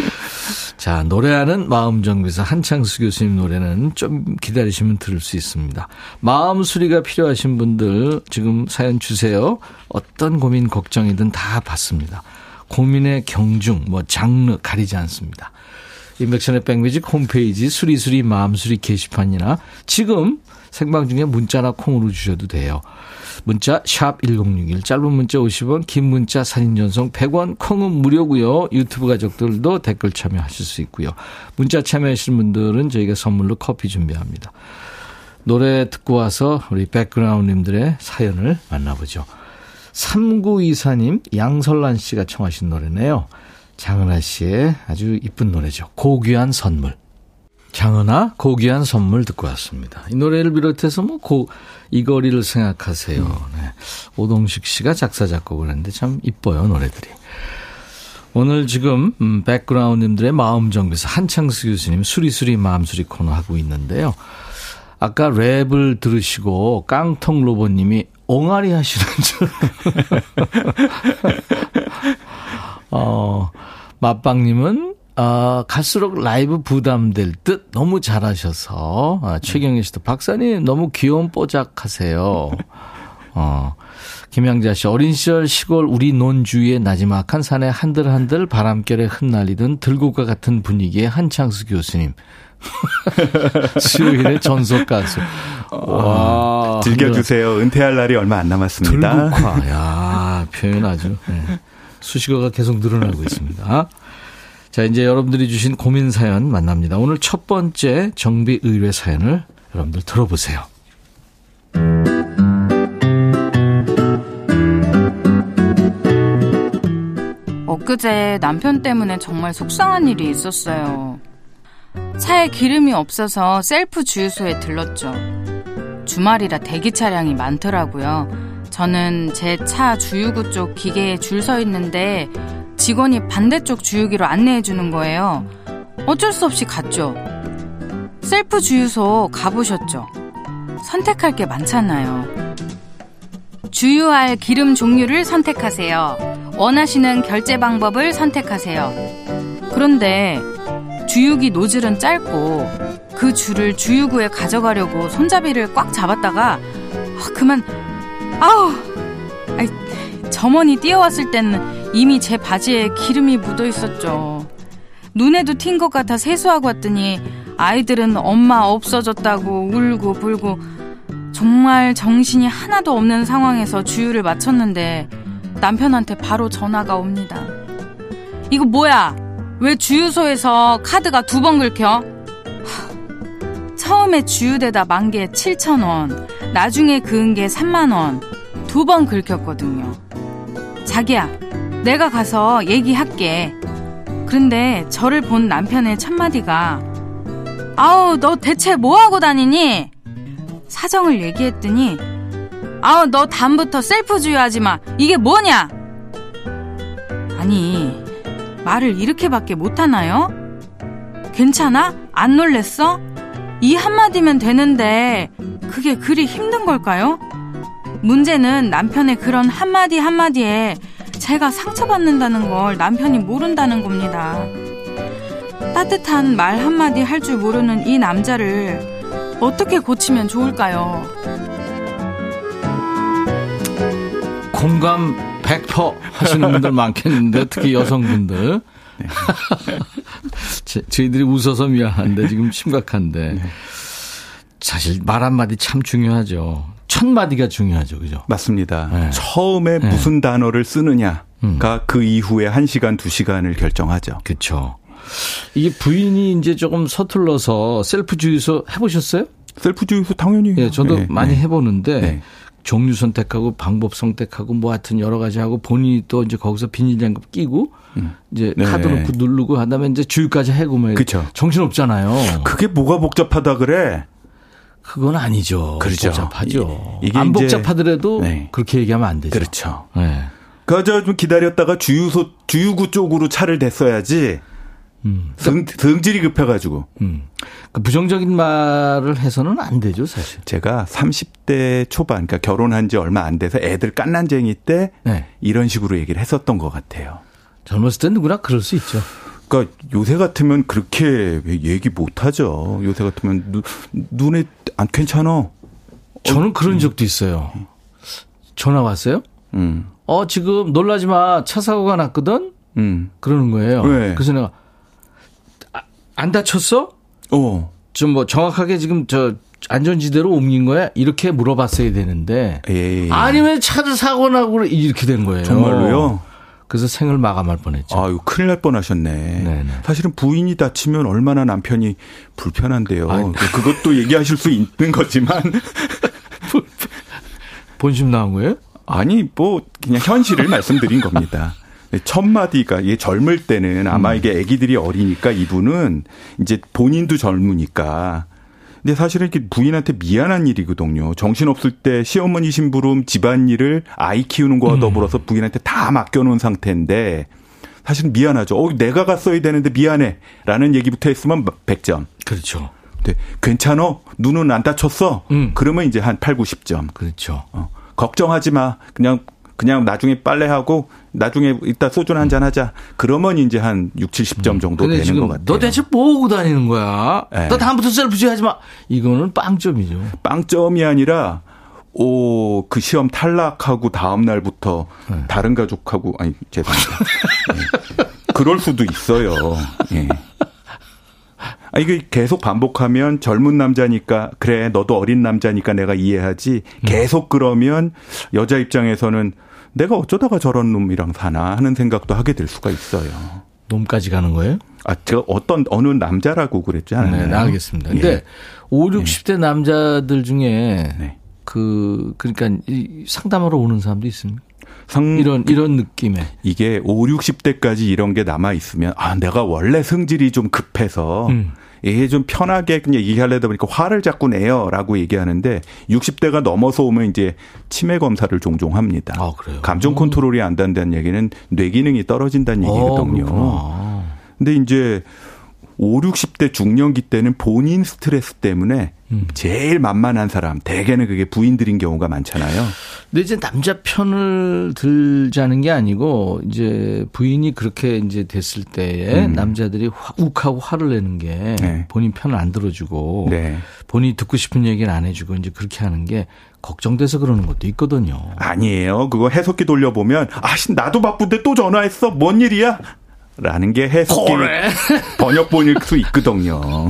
자, 노래하는 마음 정비사 한창수 교수님 노래는 좀 기다리시면 들을 수 있습니다. 마음 수리가 필요하신 분들 지금 사연 주세요. 어떤 고민 걱정이든 다 받습니다. 고민의 경중, 뭐 장르 가리지 않습니다. 인백션의 백뮤직 홈페이지 수리수리 마음수리 게시판이나 지금 생방 중에 문자나 콩으로 주셔도 돼요. 문자 샵 1061, 짧은 문자 50원, 긴 문자 사진 전송 100원, 콩은 무료고요. 유튜브 가족들도 댓글 참여하실 수 있고요. 문자 참여하시는 분들은 저희가 선물로 커피 준비합니다. 노래 듣고 와서 우리 백그라운드님들의 사연을 만나보죠. 3924님, 양설란 씨가 청하신 노래네요. 장은아 씨의 아주 이쁜 노래죠. 고귀한 선물. 장은아, 고귀한 선물 듣고 왔습니다. 이 노래를 비롯해서 뭐, 고, 이 거리를 생각하세요. 네. 오동식 씨가 작사, 작곡을 했는데 참 이뻐요, 노래들이. 오늘 지금, 음, 백그라운드님들의 마음 정비사 한창수 교수님 수리수리 마음수리 코너 하고 있는데요. 아까 랩을 들으시고 깡통 로봇님이 옹알이 하시는 줄. 어, 맛빵님은 아, 갈수록 라이브 부담될 듯 너무 잘하셔서 아, 최경희 씨도 박사님 너무 귀여운 뽀짝하세요. 어, 김양자 씨, 어린 시절 시골 우리 논 주위의 나지막한 산에 한들한들 바람결에 흩날리던 들국과 같은 분위기의 한창수 교수님. 수요일의 전속 가수. 와. 즐겨주세요. 은퇴할 날이 얼마 안 남았습니다. 들국화. 야 표현 아주. 네. 수식어가 계속 늘어나고 있습니다. 자, 이제 여러분들이 주신 고민 사연 만납니다. 오늘 첫 번째 정비 의뢰 사연을 여러분들 들어보세요. 엊그제 남편 때문에 정말 속상한 일이 있었어요. 차에 기름이 없어서 셀프 주유소에 들렀죠. 주말이라 대기 차량이 많더라고요. 저는 제 차 주유구 쪽 기계에 줄 서 있는데 직원이 반대쪽 주유기로 안내해 주는 거예요. 어쩔 수 없이 갔죠. 셀프 주유소 가보셨죠? 선택할 게 많잖아요. 주유할 기름 종류를 선택하세요. 원하시는 결제 방법을 선택하세요. 그런데 주유기 노즐은 짧고 그 줄을 주유구에 가져가려고 손잡이를 꽉 잡았다가 아, 그만 아우 아이, 점원이 뛰어왔을 때는 이미 제 바지에 기름이 묻어 있었죠. 눈에도 튄 것 같아 세수하고 왔더니 아이들은 엄마 없어졌다고 울고 불고 정말 정신이 하나도 없는 상황에서 주유를 마쳤는데 남편한테 바로 전화가 옵니다. 이거 뭐야? 왜 주유소에서 카드가 두 번 긁혀? 처음에 주유대다 만 개 7,000원, 나중에 그은 게 3만원, 두 번 긁혔거든요. 자기야, 내가 가서 얘기할게. 그런데 저를 본 남편의 첫마디가, 아우, 너 대체 뭐하고 다니니? 사정을 얘기했더니, 아우, 너 다음부터 셀프 주유하지 마. 이게 뭐냐? 아니, 말을 이렇게밖에 못하나요? 괜찮아? 안 놀랬어? 이 한마디면 되는데, 그게 그리 힘든 걸까요? 문제는 남편의 그런 한마디 한마디에 제가 상처받는다는 걸 남편이 모른다는 겁니다. 따뜻한 말 한마디 할 줄 모르는 이 남자를 어떻게 고치면 좋을까요? 공감 100% 하시는 분들 많겠는데 특히 여성분들. 네. 저희들이 웃어서 미안한데 지금 심각한데. 네. 사실 말 한마디 참 중요하죠. 첫 마디가 중요하죠. 그죠? 맞습니다. 네. 처음에 네. 무슨 단어를 쓰느냐가 음. 그 이후에 1 시간, 2 시간을 결정하죠. 그렇죠. 이게 부인이 이제 조금 서툴러서 셀프 주유소 해보셨어요? 셀프 주유소 당연히. 예, 저도 네, 많이 네. 해보는데 네. 종류 선택하고 방법 선택하고 뭐 하여튼 여러 가지 하고 본인이 또 이제 거기서 비닐장갑 끼고 음. 이제 네. 카드 놓고 누르고 한 다음에 이제 주유까지 해고 뭐. 정신 없잖아요. 그게 뭐가 복잡하다 그래? 그건 아니죠. 그렇죠. 복잡하죠. 이게 안 복잡하더라도 네. 그렇게 얘기하면 안 되죠. 그렇죠. 네. 그저 좀 기다렸다가 주유소 주유구 쪽으로 차를 댔어야지. 음. 등, 등질이 급해가지고. 음. 그 부정적인 말을 해서는 안 되죠, 사실. 제가 30대 초반, 그러니까 결혼한 지 얼마 안 돼서 애들 깐난쟁이 때 네. 이런 식으로 얘기를 했었던 것 같아요. 젊었을 때 누구나 그럴 수 있죠. 그러니까 요새 같으면 그렇게 얘기 못 하죠. 요새 같으면 누, 눈에 안 괜찮아. 저는 그런 음. 적도 있어요. 전화 왔어요? 음. 어, 지금 놀라지 마. 차 사고가 났거든? 음. 그러는 거예요. 네. 그래서 내가 아, 안 다쳤어? 어. 좀 뭐 정확하게 지금 저 안전지대로 옮긴 거야? 이렇게 물어봤어야 되는데. 에이. 아니면 차도 사고 나고 이렇게 된 거예요. 정말로요? 그래서 생을 마감할 뻔했죠. 아유, 큰일 날 뻔하셨네. 네네. 사실은 부인이 다치면 얼마나 남편이 불편한데요. 아니, 그것도 얘기하실 수 있는 거지만. 본심 나온 거예요? 아니, 뭐, 그냥 현실을 말씀드린 겁니다. 첫 마디가 이게 젊을 때는 아마 음. 이게 아기들이 어리니까 이분은 이제 본인도 젊으니까 근데 사실은 이렇게 부인한테 미안한 일이거든요. 정신없을 때 시어머니 심부름 집안일을 아이 키우는 거와 음. 더불어서 부인한테 다 맡겨놓은 상태인데 사실은 미안하죠. 어, 내가 갔어야 되는데 미안해. 라는 얘기부터 했으면 100점. 그렇죠. 네. 괜찮어? 눈은 안 다쳤어? 음. 그러면 이제 한 8, 90점. 그렇죠. 어. 걱정하지 마. 그냥 그냥 나중에 빨래하고 나중에 이따 소주 한잔 하자. 그러면 이제 한 6, 70점 음. 정도 되는 것 같아요. 너 대체 뭐 하고 다니는 거야? 네. 너 다음부터 셀프지 하지 마. 이거는 빵점이죠. 빵점이 아니라 오, 그 시험 탈락하고 다음 날부터 네. 다른 가족하고 아니 죄송합니다. 네. 그럴 수도 있어요. 예. 아, 이게 계속 반복하면 젊은 남자니까 그래 너도 어린 남자니까 내가 이해하지 계속 그러면 여자 입장에서는 내가 어쩌다가 저런 놈이랑 사나 하는 생각도 하게 될 수가 있어요. 놈까지 가는 거예요? 아, 제가 어떤 어느 남자라고 그랬지 않나요? 네, 알겠습니다. 근데 예. 5, 60대 네. 남자들 중에 네. 그 그러니까 이 상담하러 오는 사람도 있습니까? 상 이런 이런 느낌에 이게 5, 60대까지 이런 게 남아 있으면 아 내가 원래 성질이 좀 급해서 음. 이게 좀 편하게 그냥 얘기하려다 보니까 화를 자꾸 내요라고 얘기하는데 60대가 넘어서 오면 이제 치매 검사를 종종 합니다. 아, 그래요? 감정 컨트롤이 안 된다는 얘기는 뇌 기능이 떨어진다는 어, 얘기거든요. 어, 근데 이제 5, 60대 중년기 때는 본인 스트레스 때문에 음. 제일 만만한 사람, 대개는 그게 부인들인 경우가 많잖아요. 근데 이제 남자 편을 들자는 게 아니고 이제 부인이 그렇게 이제 됐을 때에 음. 남자들이 화, 욱하고 화를 내는 게 네. 본인 편을 안 들어주고 네. 본인이 듣고 싶은 얘기를 안 해주고 이제 그렇게 하는 게 걱정돼서 그러는 것도 있거든요. 아니에요. 그거 해석기 돌려보면 아, 나도 바쁜데 또 전화했어. 뭔 일이야? 라는 게 해석기 번역본일 수 있거든요.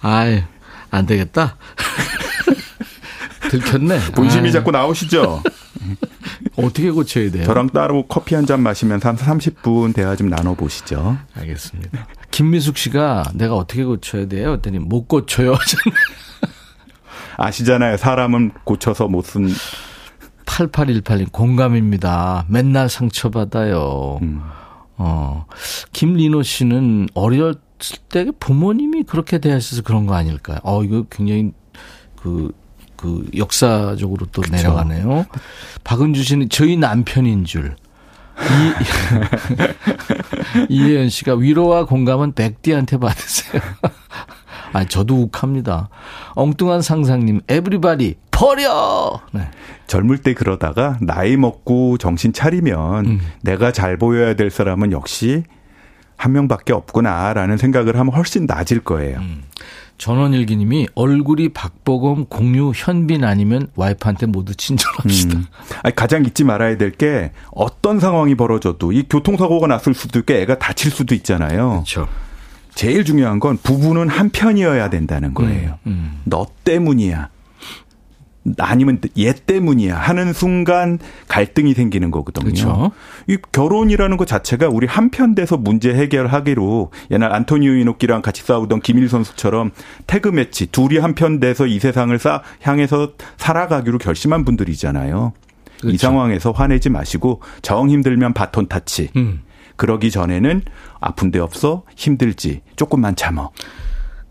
아이, 안 되겠다. 들켰네. 본심이 아유. 자꾸 나오시죠? 어떻게 고쳐야 돼요? 저랑 따로 커피 한 잔 마시면서 한 30분 대화 좀 나눠보시죠. 알겠습니다. 김미숙 씨가 내가 어떻게 고쳐야 돼요? 했더니 못 고쳐요. 아시잖아요. 사람은 고쳐서 못 쓴. 8818님 공감입니다. 맨날 상처받아요. 음. 어, 김리노 씨는 어렸을 때 부모님이 그렇게 대하셔서 그런 거 아닐까요? 어, 이거 굉장히 그, 그 역사적으로 또 그쵸. 내려가네요. 박은주 씨는 저희 남편인 줄. 이, 이혜연 씨가 위로와 공감은 백디한테 받으세요. 아, 저도 욱합니다. 엉뚱한 상상님, 에브리바디, 버려! 네. 젊을 때 그러다가 나이 먹고 정신 차리면 음. 내가 잘 보여야 될 사람은 역시 한 명밖에 없구나라는 생각을 하면 훨씬 낮을 거예요. 음. 전원일기님이 얼굴이 박보검, 공유, 현빈 아니면 와이프한테 모두 친절합시다. 음. 아니, 가장 잊지 말아야 될 게 어떤 상황이 벌어져도 이 교통사고가 났을 수도 있고 애가 다칠 수도 있잖아요. 그렇죠. 제일 중요한 건 부부는 한 편이어야 된다는 거예요. 음, 음. 너 때문이야. 아니면 얘 때문이야 하는 순간 갈등이 생기는 거거든요. 그렇죠. 이 결혼이라는 것 자체가 우리 한편 돼서 문제 해결하기로 옛날 안토니오 이노키랑 같이 싸우던 김일 선수처럼 태그 매치 둘이 한편 돼서 이 세상을 싸 향해서 살아가기로 결심한 분들이잖아요. 그렇죠. 이 상황에서 화내지 마시고 정 힘들면 바톤 타치. 음. 그러기 전에는 아픈 데 없어 힘들지 조금만 참어.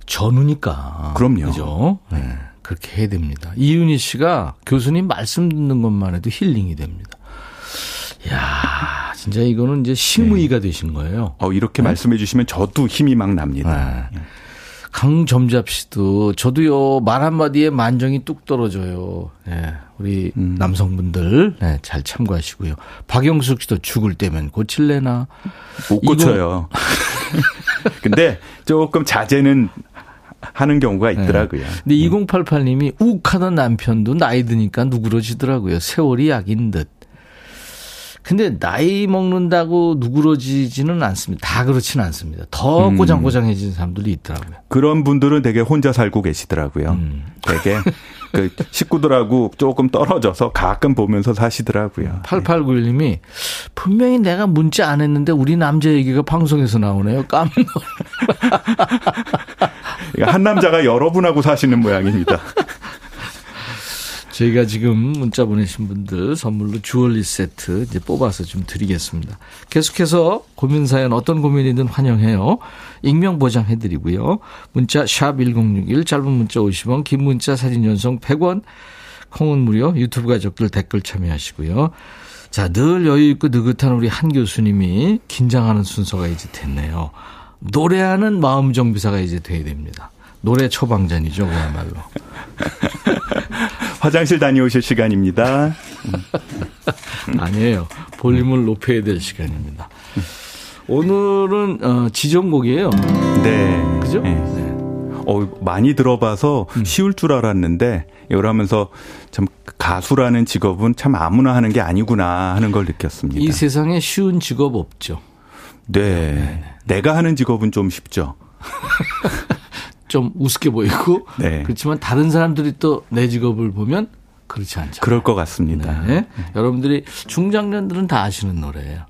전우니까. 그럼요. 그죠? 네. 그렇게 해야 됩니다. 이윤희 씨가 교수님 말씀 듣는 것만 해도 힐링이 됩니다. 야 진짜 이거는 이제 심의가 네. 되신 거예요. 어, 이렇게 네? 말씀해 주시면 저도 힘이 막 납니다. 네. 강점잡 씨도 저도요 말 한마디에 만정이 뚝 떨어져요. 네, 우리 음. 남성분들 네, 잘 참고하시고요. 박영숙 씨도 죽을 때면 고칠래나 못 고쳐요. 근데 조금 자제는 하는 경우가 네. 있더라고요. 네. 근데 2088님이 욱하던 남편도 나이 드니까 누그러지더라고요. 세월이 약인 듯. 근데 나이 먹는다고 누그러지지는 않습니다. 다 그렇지는 않습니다. 더 음. 꼬장꼬장해진 사람들이 있더라고요. 그런 분들은 되게 혼자 살고 계시더라고요. 음. 되게 그 식구들하고 조금 떨어져서 가끔 보면서 사시더라고요. 8891님이 분명히 내가 문자 안 했는데 우리 남자 얘기가 방송에서 나오네요. 깜놀. 한 남자가 여러분하고 사시는 모양입니다. 저희가 지금 문자 보내신 분들 선물로 주얼리 세트 이제 뽑아서 좀 드리겠습니다. 계속해서 고민 사연 어떤 고민이든 환영해요. 익명 보장해 드리고요. 문자 샵 1061 짧은 문자 50원 긴 문자 사진 연속 100원 콩은 무료 유튜브 가족들 댓글 참여하시고요. 자, 늘 여유 있고 느긋한 우리 한 교수님이 긴장하는 순서가 이제 됐네요. 노래하는 마음 정비사가 이제 돼야 됩니다. 노래 처방전이죠, 그야말로. 화장실 다녀오실 시간입니다. 아니에요. 볼륨을 높여야 될 시간입니다. 오늘은 어, 지정곡이에요. 네. 그죠? 네. 네. 어, 많이 들어봐서 음. 쉬울 줄 알았는데 이러면서 참 가수라는 직업은 참 아무나 하는 게 아니구나 하는 걸 느꼈습니다. 이 세상에 쉬운 직업 없죠. 네. 네. 내가 하는 직업은 좀 쉽죠. 좀 우습게 보이고 네. 그렇지만 다른 사람들이 또 내 직업을 보면 그렇지 않죠. 그럴 것 같습니다. 네. 네. 여러분들이 중장년들은 다 아시는 노래예요.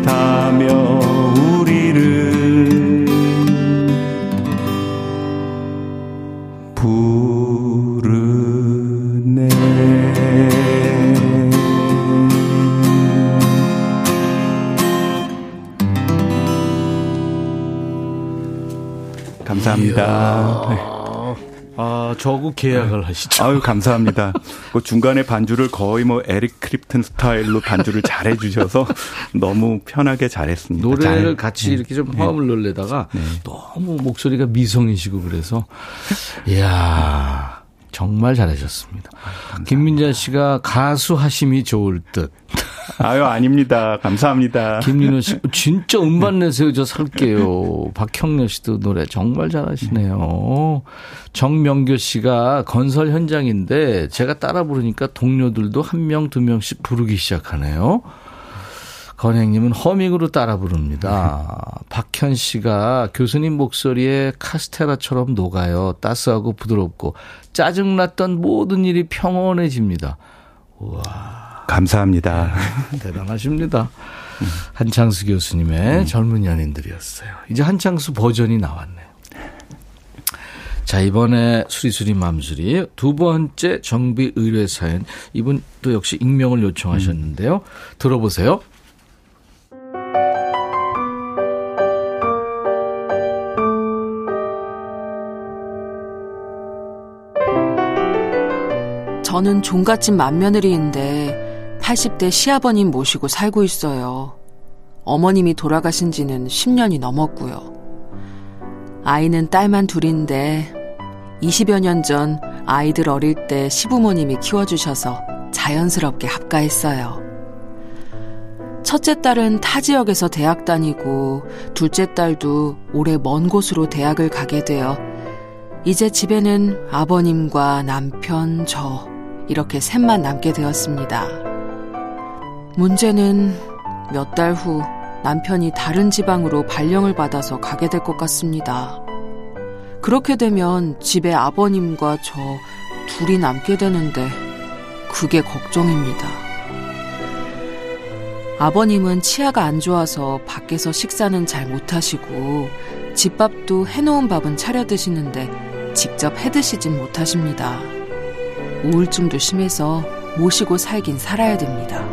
있다면 저구 계약을 하시죠. 아유, 감사합니다. 그 중간에 반주를 거의 뭐 에릭 크립튼 스타일로 반주를 잘 해 주셔서 너무 편하게 잘했습니다. 노래를 잘, 같이 네. 이렇게 좀 화음을 네. 넣으려다가 네. 너무 목소리가 미성이시고 그래서 이야 정말 잘하셨습니다. 아, 김민자 씨가 가수 하심이 좋을 듯. 아유, 아닙니다. 감사합니다. 김민호 씨, 진짜 음반 내세요. 저 살게요. 박형렬 씨도 노래 정말 잘하시네요. 정명교 씨가 건설 현장인데 제가 따라 부르니까 동료들도 한 명, 두 명씩 부르기 시작하네요. 건행님은 허밍으로 따라 부릅니다. 박현 씨가 교수님 목소리에 카스테라처럼 녹아요. 따스하고 부드럽고 짜증났던 모든 일이 평온해집니다. 우와. 감사합니다. 대단하십니다. 한창수 교수님의 음. 젊은 연인들이었어요. 이제 한창수 버전이 나왔네요. 자, 이번에 수리수리 맘수리 두 번째 정비 의뢰 사연. 이분도 역시 익명을 요청하셨는데요. 들어보세요. 저는 종갓집 맏며느리인데 80대 시아버님 모시고 살고 있어요. 어머님이 돌아가신 지는 10년이 넘었고요. 아이는 딸만 둘인데 20여 년 전 아이들 어릴 때 시부모님이 키워주셔서 자연스럽게 합가했어요. 첫째 딸은 타 지역에서 대학 다니고 둘째 딸도 올해 먼 곳으로 대학을 가게 되어 이제 집에는 아버님과 남편, 저, 이렇게 셋만 남게 되었습니다. 문제는 몇 달 후 남편이 다른 지방으로 발령을 받아서 가게 될 것 같습니다. 그렇게 되면 집에 아버님과 저 둘이 남게 되는데 그게 걱정입니다. 아버님은 치아가 안 좋아서 밖에서 식사는 잘 못하시고 집밥도 해놓은 밥은 차려 드시는데 직접 해 드시진 못하십니다. 우울증도 심해서 모시고 살긴 살아야 됩니다.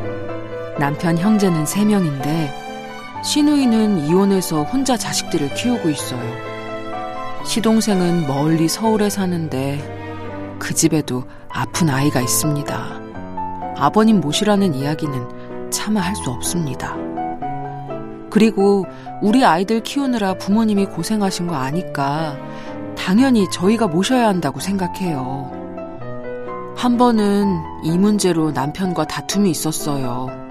남편 형제는 3명인데 시누이는 이혼해서 혼자 자식들을 키우고 있어요. 시동생은 멀리 서울에 사는데 그 집에도 아픈 아이가 있습니다. 아버님 모시라는 이야기는 차마 할 수 없습니다. 그리고 우리 아이들 키우느라 부모님이 고생하신 거 아니까 당연히 저희가 모셔야 한다고 생각해요. 한 번은 이 문제로 남편과 다툼이 있었어요.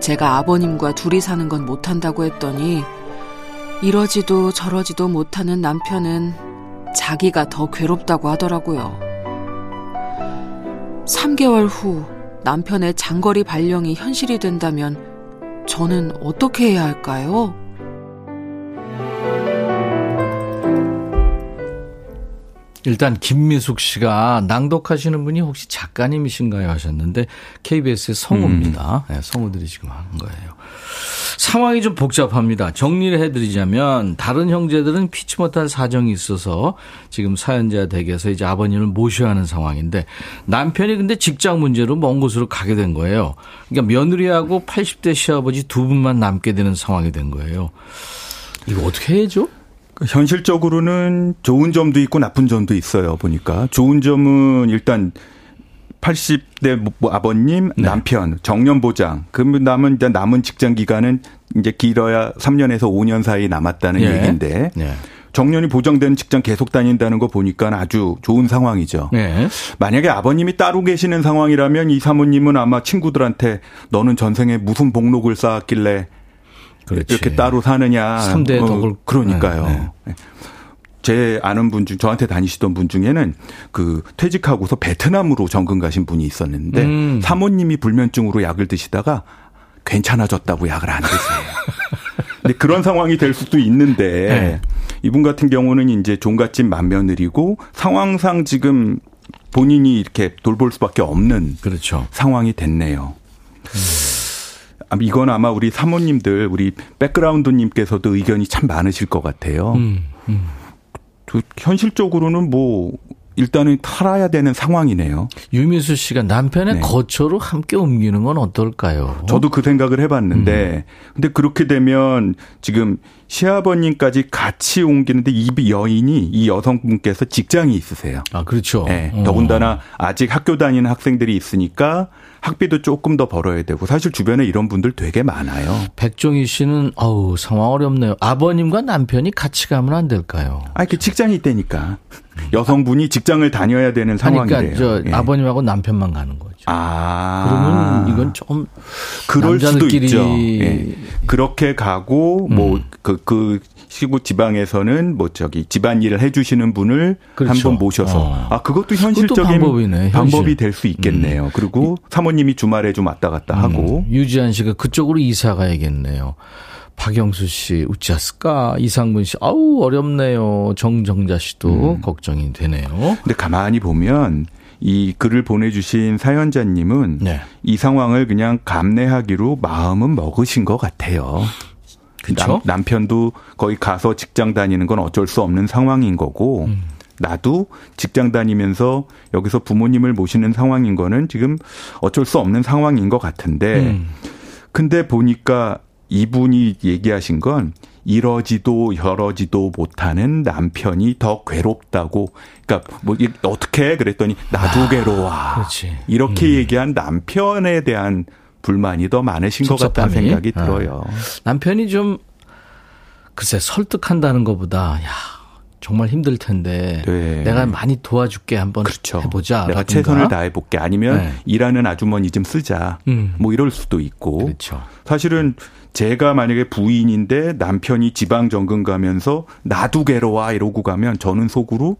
제가 아버님과 둘이 사는 건 못한다고 했더니 이러지도 저러지도 못하는 남편은 자기가 더 괴롭다고 하더라고요. 3개월 후 남편의 장거리 발령이 현실이 된다면 저는 어떻게 해야 할까요? 일단 김미숙 씨가 낭독하시는 분이 혹시 작가님이신가요 하셨는데 KBS의 성우입니다. 음. 네, 성우들이 지금 하는 거예요. 상황이 좀 복잡합니다. 정리를 해드리자면 다른 형제들은 피치 못할 사정이 있어서 지금 사연자 댁에서 이제 아버님을 모셔야 하는 상황인데 남편이 근데 직장 문제로 먼 곳으로 가게 된 거예요. 그러니까 며느리하고 80대 시아버지 두 분만 남게 되는 상황이 된 거예요. 이거 어떻게 해야죠? 그 현실적으로는 좋은 점도 있고 나쁜 점도 있어요. 보니까 좋은 점은 일단 80대 뭐, 뭐 아버님, 네. 남편, 정년 보장. 그러면 남은 이제 남은 직장 기간은 이제 길어야 3년에서 5년 사이 남았다는 예. 얘기인데. 예. 정년이 보장되는 직장 계속 다닌다는 거 보니까 아주 좋은 상황이죠. 네. 만약에 아버님이 따로 계시는 상황이라면 이 사모님은 아마 친구들한테 너는 전생에 무슨 복록을 쌓았길래 그렇지. 이렇게 따로 사느냐. 3대 어, 덕을. 그러니까요. 네, 네. 제 아는 분 중, 저한테 다니시던 분 중에는 그 퇴직하고서 베트남으로 정근 가신 분이 있었는데 음. 사모님이 불면증으로 약을 드시다가 괜찮아졌다고 약을 안 드세요. 근데 그런 상황이 될 수도 있는데 네. 이분 같은 경우는 이제 종갓집 맏며느리고 상황상 지금 본인이 이렇게 돌볼 수밖에 없는 그렇죠. 상황이 됐네요. 음. 이건 아마 우리 사모님들, 우리 백그라운드님께서도 의견이 참 많으실 것 같아요. 음, 음. 현실적으로는 뭐 일단은 살아야 되는 상황이네요. 유미수 씨가 남편의 네. 거처로 함께 옮기는 건 어떨까요? 저도 그 생각을 해봤는데, 음. 근데 그렇게 되면 지금 시아버님까지 같이 옮기는데 이 여인이 이 여성분께서 직장이 있으세요. 아 그렇죠. 네. 더군다나 아직 학교 다니는 학생들이 있으니까 학비도 조금 더 벌어야 되고 사실 주변에 이런 분들 되게 많아요. 백종희 씨는 어우 상황 어렵네요. 아버님과 남편이 같이 가면 안 될까요? 아, 그 직장이 있다니까. 여성분이 직장을 다녀야 되는 상황이래요. 그러니까 저 예. 아버님하고 남편만 가는 거죠. 아. 그러면 이건 조금 그럴 수도 남자들끼리 있죠. 예. 그렇게 가고 뭐 음. 그그 시구 지방에서는 뭐 저기 집안일을 해주시는 분을 그렇죠. 한번 모셔서 어. 아 그것도 현실적인 방법이네, 방법이. 음. 될수 있겠네요. 그리고 사모님이 주말에 좀 왔다 갔다 하고 음, 유지한 씨가 그쪽으로 이사 가야겠네요. 박영수 씨 우찌았을까? 이상문 씨 아우 어렵네요. 정정자 씨도 음. 걱정이 되네요. 근데 가만히 보면 이 글을 보내주신 사연자님은 네. 이 상황을 그냥 감내하기로 마음은 먹으신 것 같아요. 그쵸? 남, 편도 거기 가서 직장 다니는 건 어쩔 수 없는 상황인 거고 음. 나도 직장 다니면서 여기서 부모님을 모시는 상황인 거는 지금 어쩔 수 없는 상황인 것 같은데 음. 근데 보니까 이분이 얘기하신 건 이러지도 저러지도 못하는 남편이 더 괴롭다고 그러니까 뭐 어떻게 해? 그랬더니 나도 괴로워 아, 그렇지. 이렇게 음. 얘기한 남편에 대한 불만이 더 많으신 것 같다는 섭섭함이? 생각이 아. 들어요. 남편이 좀 글쎄 설득한다는 것보다 야 정말 힘들 텐데 네. 내가 많이 도와줄게 한번 그렇죠. 해보자. 내가 라든가. 최선을 다해 볼게. 아니면 네. 일하는 아주머니 좀 쓰자. 음. 뭐 이럴 수도 있고. 그렇죠. 사실은 제가 만약에 부인인데 남편이 지방 정근 가면서 나도 괴로워 이러고 가면 저는 속으로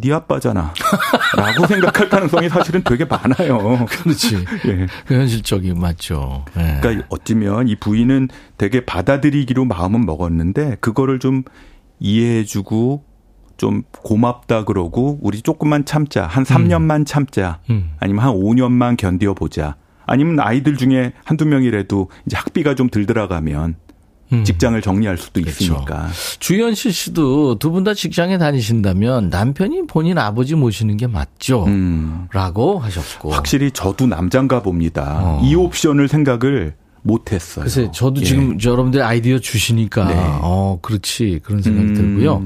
네 아빠잖아. 라고 생각할 가능성이 사실은 되게 많아요. 그렇지. 예. 그 현실적이 맞죠. 예. 그러니까 어찌면 이 부인은 되게 받아들이기로 마음은 먹었는데 그거를 좀 이해해주고 좀 고맙다 그러고 우리 조금만 참자 한 3년만 참자 음. 아니면 한 5년만 견뎌 보자 아니면 아이들 중에 한두 명이라도 이제 학비가 좀 들 들어가면 음. 직장을 정리할 수도 그렇죠. 있으니까 주현실 씨도 두 분 다 직장에 다니신다면 남편이 본인 아버지 모시는 게 맞죠? 음, 라고 하셨고. 확실히 저도 남장가 봅니다 어. 이 옵션을 생각을 못했어요. 글쎄, 저도 예. 지금 여러분들 아이디어 주시니까, 네. 어, 그렇지. 그런 생각이 음. 들고요.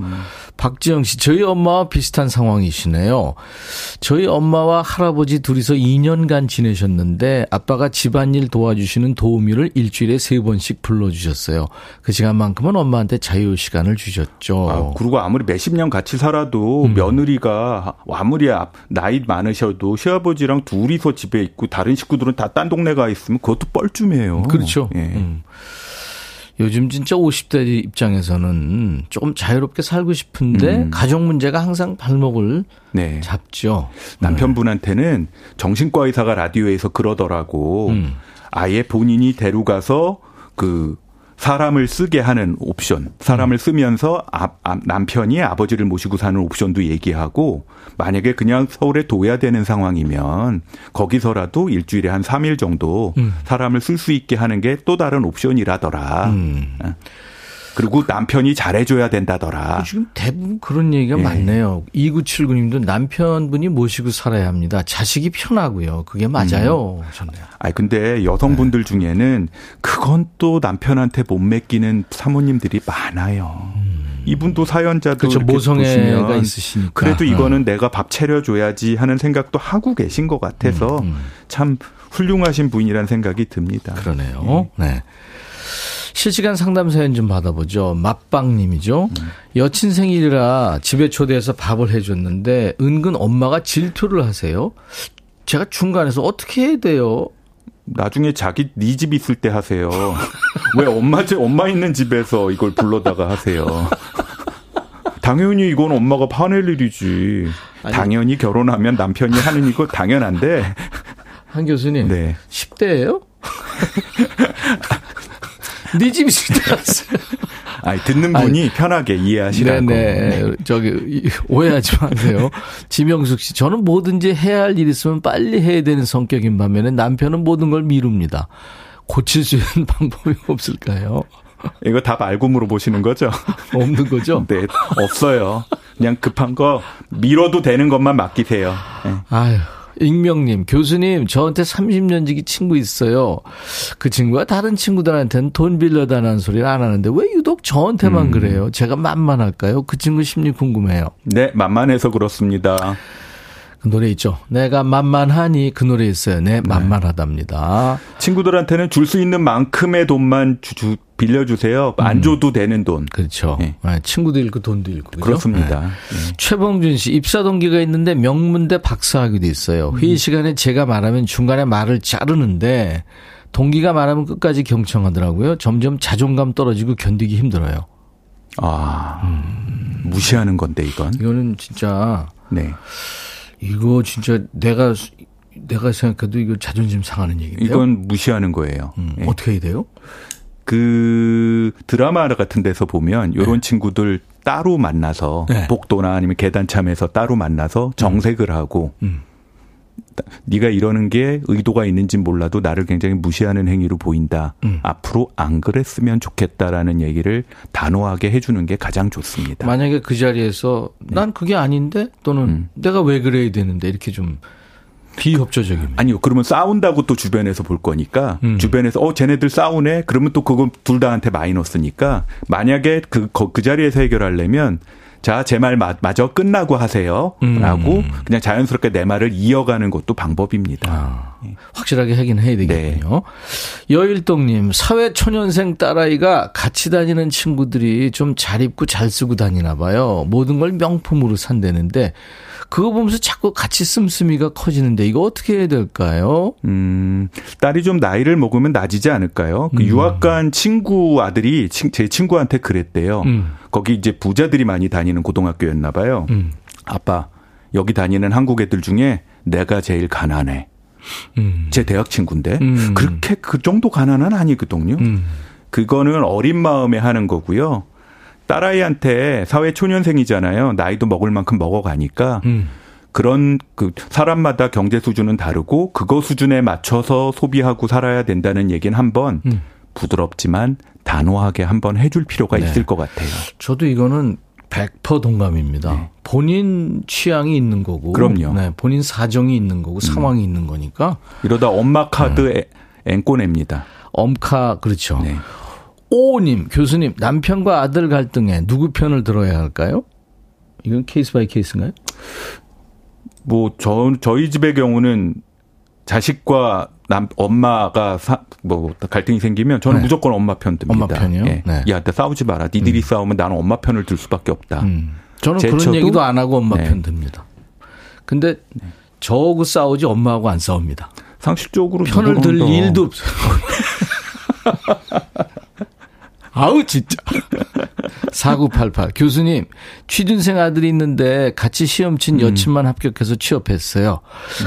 박지영 씨, 저희 엄마와 비슷한 상황이시네요. 저희 엄마와 할아버지 둘이서 2년간 지내셨는데 아빠가 집안일 도와주시는 도우미를 일주일에 세 번씩 불러주셨어요. 그 시간만큼은 엄마한테 자유 시간을 주셨죠. 아, 그리고 아무리 몇십 년 같이 살아도 음. 며느리가 아무리 앞- 나이 많으셔도 시아버지랑 둘이서 집에 있고 다른 식구들은 다 딴 동네 가 있으면 그것도 뻘쭘해요. 그렇죠. 예. 음. 요즘 진짜 50대 입장에서는 조금 자유롭게 살고 싶은데 음. 가족 문제가 항상 발목을 네. 잡죠. 남편분한테는 정신과 의사가 라디오에서 그러더라고. 음. 아예 본인이 데려가서 그 사람을 쓰게 하는 옵션, 사람을 쓰면서 아, 아, 남편이 아버지를 모시고 사는 옵션도 얘기하고 만약에 그냥 서울에 둬야 되는 상황이면 거기서라도 일주일에 한 3일 정도 음. 사람을 쓸 수 있게 하는 게 또 다른 옵션이라더라. 음. 그리고 남편이 잘해줘야 된다더라. 지금 대부분 그런 얘기가 예. 많네요. 2979님도 남편분이 모시고 살아야 합니다. 자식이 편하고요. 그게 맞아요. 하셨네요. 아니 근데 여성분들 중에는 그건 또 남편한테 못 맡기는 사모님들이 많아요. 이분도 사연자도 그렇죠. 모성애가 있으시니까. 그래도 어. 이거는 내가 밥 차려줘야지 하는 생각도 하고 계신 것 같아서 음, 음. 참 훌륭하신 분이라는 생각이 듭니다. 그러네요. 네. 실시간 상담 사연 좀 받아보죠. 맛빵님이죠. 여친 생일이라 집에 초대해서 밥을 해줬는데 은근 엄마가 질투를 하세요. 제가 중간에서 어떻게 해야 돼요? 나중에 자기 네 집 있을 때 하세요. 왜 엄마 집 엄마 있는 집에서 이걸 불러다가 하세요. 당연히 이건 엄마가 파낼 일이지. 당연히 결혼하면 남편이 하는 이거 당연한데. 한 교수님. 네. 10대예요? 네 집이 10대였어요. 아니, 듣는 분이 편하게 이해하시라고. 네네. 저기, 이- 오해하지 마세요. 지명숙 씨, 저는 뭐든지 해야 할 일 있으면 빨리 해야 되는 성격인 반면에 남편은 모든 걸 미룹니다. 고칠 수 있는 방법이 없을까요? 이거 답 알고 물어보시는 거죠? 없는 거죠? 네, 없어요. 그냥 급한 거 미뤄도 되는 것만 맡기세요. 네. 아유. 익명님, 교수님, 저한테 30년 지기 친구 있어요. 그 친구가 다른 친구들한테는 돈 빌려달라는 소리를 안 하는데 왜 유독 저한테만 음. 그래요? 제가 만만할까요? 그 친구 심리 궁금해요. 네, 만만해서 그렇습니다. 그 노래 있죠. 내가 만만하니 그 노래 있어요. 네, 만만하답니다. 친구들한테는 줄 수 있는 만큼의 돈만 주, 주 빌려주세요. 안 음. 줘도 되는 돈. 그렇죠. 네. 친구도 잃고 돈도 잃고. 그죠? 그렇습니다. 네. 최봉준 씨, 입사 동기가 있는데 명문대 박사학위도 있어요. 회의 시간에 제가 말하면 중간에 말을 자르는데 동기가 말하면 끝까지 경청하더라고요. 점점 자존감 떨어지고 견디기 힘들어요. 아, 음. 무시하는 건데 이건. 이거는 진짜. 네. 이거 진짜 내가 내가 생각해도 이거 자존심 상하는 얘기인데요. 이건 무시하는 거예요. 음, 네. 어떻게 해야 돼요? 그 드라마 같은 데서 보면 요런 네. 친구들 따로 만나서 네. 복도나 아니면 계단 참에서 따로 만나서 정색을 하고 음. 네가 이러는 게 의도가 있는지 몰라도 나를 굉장히 무시하는 행위로 보인다. 음. 앞으로 안 그랬으면 좋겠다라는 얘기를 단호하게 해주는 게 가장 좋습니다. 만약에 그 자리에서 네. 난 그게 아닌데 또는 음. 내가 왜 그래야 되는데 이렇게 좀 비협조적입니다. 아니요. 그러면 싸운다고 또 주변에서 볼 거니까 음. 주변에서 어 쟤네들 싸우네. 그러면 또 그건 둘 다한테 마이너스니까 만약에 그, 그 자리에서 해결하려면 자, 제 말 마저 끝나고 하세요. 음. 라고 그냥 자연스럽게 내 말을 이어가는 것도 방법입니다. 아, 확실하게 하긴 해야 되겠군요. 네. 여일동님, 사회 초년생 딸아이가 같이 다니는 친구들이 좀 잘 입고 잘 쓰고 다니나 봐요. 모든 걸 명품으로 산다는데 그거 보면서 자꾸 같이 씀씀이가 커지는데 이거 어떻게 해야 될까요? 음, 딸이 좀 나이를 먹으면 낮이지 않을까요? 그 음. 유학 간 친구 아들이 제 친구한테 그랬대요. 음. 거기 이제 부자들이 많이 다니는 고등학교였나 봐요. 음. 아빠, 여기 다니는 한국 애들 중에 내가 제일 가난해. 음. 제 대학 친구인데 음. 그렇게 그 정도 가난은 아니거든요. 그거는 어린 마음에 하는 거고요. 딸아이한테 사회 초년생이잖아요. 나이도 먹을 만큼 먹어가니까 음. 그런 그 사람마다 경제 수준은 다르고 그거 수준에 맞춰서 소비하고 살아야 된다는 얘기는 한번 음. 부드럽지만 단호하게 한번 해줄 필요가 네. 있을 것 같아요. 저도 이거는 100% 동감입니다. 네. 본인 취향이 있는 거고, 그럼요. 네, 본인 사정이 있는 거고, 음. 상황이 있는 거니까. 이러다 엄마 카드 네. 앵꼬 냅니다. 엄카 그렇죠. 네. 오님 교수님 남편과 아들 갈등에 누구 편을 들어야 할까요? 이건 case by case인가요? 뭐 저 저희 집의 경우는 자식과 남 엄마가 사, 뭐 갈등이 생기면 저는 네. 무조건 엄마 편 듭니다. 엄마 편이요? 예. 네. 야, 나 싸우지 마라. 니들이 음. 싸우면 나는 엄마 편을 들 수밖에 없다. 음. 저는 그런 얘기도 안 하고 엄마 네. 편 듭니다. 근데 저하고 싸우지 엄마하고 안 싸웁니다. 상식적으로 편을 들 일도 없어요. 아우 진짜. 4988 교수님 취준생 아들이 있는데 같이 시험 친 음. 여친만 합격해서 취업했어요.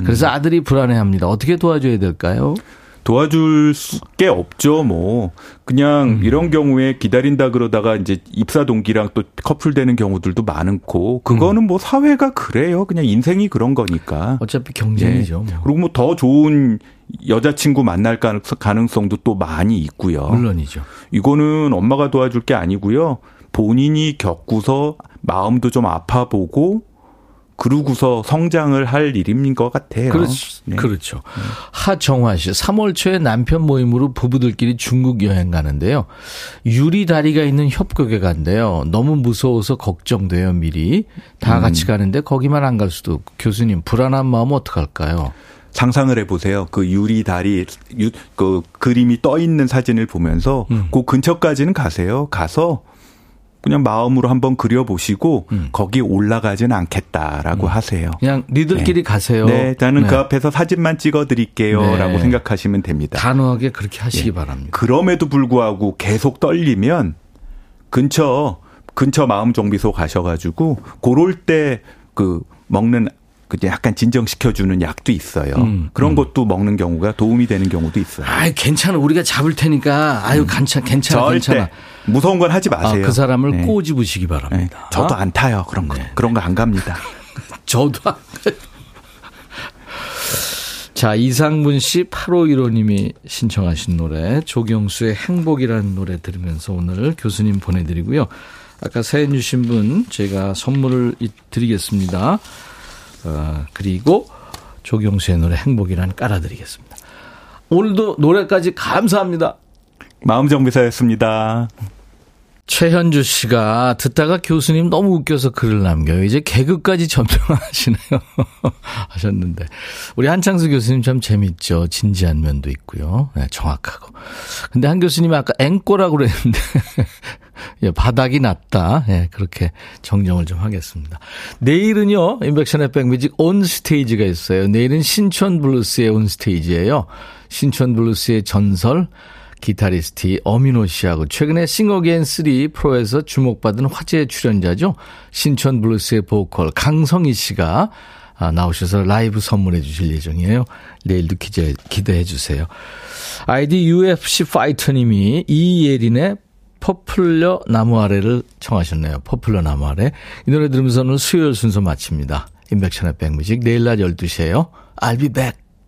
그래서 아들이 불안해합니다. 어떻게 도와줘야 될까요? 도와줄 게 없죠, 뭐. 그냥 음. 이런 경우에 기다린다 그러다가 이제 입사 동기랑 또 커플 되는 경우들도 많고, 그거는 음. 뭐 사회가 그래요. 그냥 인생이 그런 거니까. 어차피 경쟁이죠. 네. 뭐. 그리고 뭐 더 좋은 여자친구 만날 가능성도 또 많이 있고요. 물론이죠. 이거는 엄마가 도와줄 게 아니고요. 본인이 겪고서 마음도 좀 아파보고 그러고서 성장을 할 일인 것 같아요. 그렇죠. 네. 그렇죠. 하정화 씨, 3월 초에 남편 모임으로 부부들끼리 중국 여행 가는데요. 유리 다리가 있는 협곡에 간대요. 너무 무서워서 걱정돼요, 미리. 다 음. 같이 가는데 거기만 안 갈 수도 없고. 교수님, 불안한 마음 어떡할까요? 상상을 해보세요. 그 유리 다리, 유, 그 그림이 떠 있는 사진을 보면서 음. 그 근처까지는 가세요. 가서 그냥 마음으로 한번 그려보시고 음. 거기 올라가지는 않겠다라고 음. 하세요. 그냥 니들끼리 네. 가세요. 네, 저는 네. 그 앞에서 사진만 찍어드릴게요라고 네. 생각하시면 됩니다. 단호하게 그렇게 하시기 네. 바랍니다. 그럼에도 불구하고 계속 떨리면 근처 근처 마음 정비소 가셔가지고 고럴 때 그 먹는 그 약간 진정시켜주는 약도 있어요. 음, 그런 음. 것도 먹는 경우가 도움이 되는 경우도 있어요. 아, 괜찮아. 우리가 잡을 테니까. 아유, 음. 괜찮아, 괜찮아, 괜찮아. 무서운 건 하지 마세요. 아, 그 사람을 네. 꼬집으시기 바랍니다. 네. 저도 안 타요. 그런 거. 네. 그런 거 안 갑니다. 저도 안 자, 이상분 씨 8515님이 신청하신 노래 조경수의 행복이라는 노래 들으면서 오늘 교수님 보내드리고요. 아까 사연 주신 분 제가 선물을 드리겠습니다. 어, 그리고 조경수의 노래 행복이란 깔아드리겠습니다. 오늘도 노래까지 감사합니다. 마음정비사였습니다. 최현주 씨가 듣다가 교수님 너무 웃겨서 글을 남겨요. 이제 개그까지 점령하시네요. 하셨는데. 우리 한창수 교수님 참 재밌죠. 진지한 면도 있고요. 네, 정확하고. 근데 한 교수님이 아까 앵꼬라고 그랬는데. 예, 바닥이 났다. 예, 그렇게 정정을 좀 하겠습니다. 내일은요, 임백천의 백뮤직 on stage가 있어요. 내일은 신촌 블루스의 on stage예요. 신촌 블루스의 전설, 기타리스트 엄인호 씨하고 최근에 싱어게인 3 프로에서 주목받은 화제 출연자죠. 신촌 블루스의 보컬 강성희 씨가 아, 나오셔서 라이브 선물해 주실 예정이에요. 내일도 기대, 기대해 주세요. 아이디 UFC 파이터님이 이예린의 포플러 나무 아래를 청하셨네요. 포플러 나무 아래. 이 노래 들으면서는 수요일 순서 마칩니다. 임백천의 백뮤직 내일 낮 12시에요. I'll be back.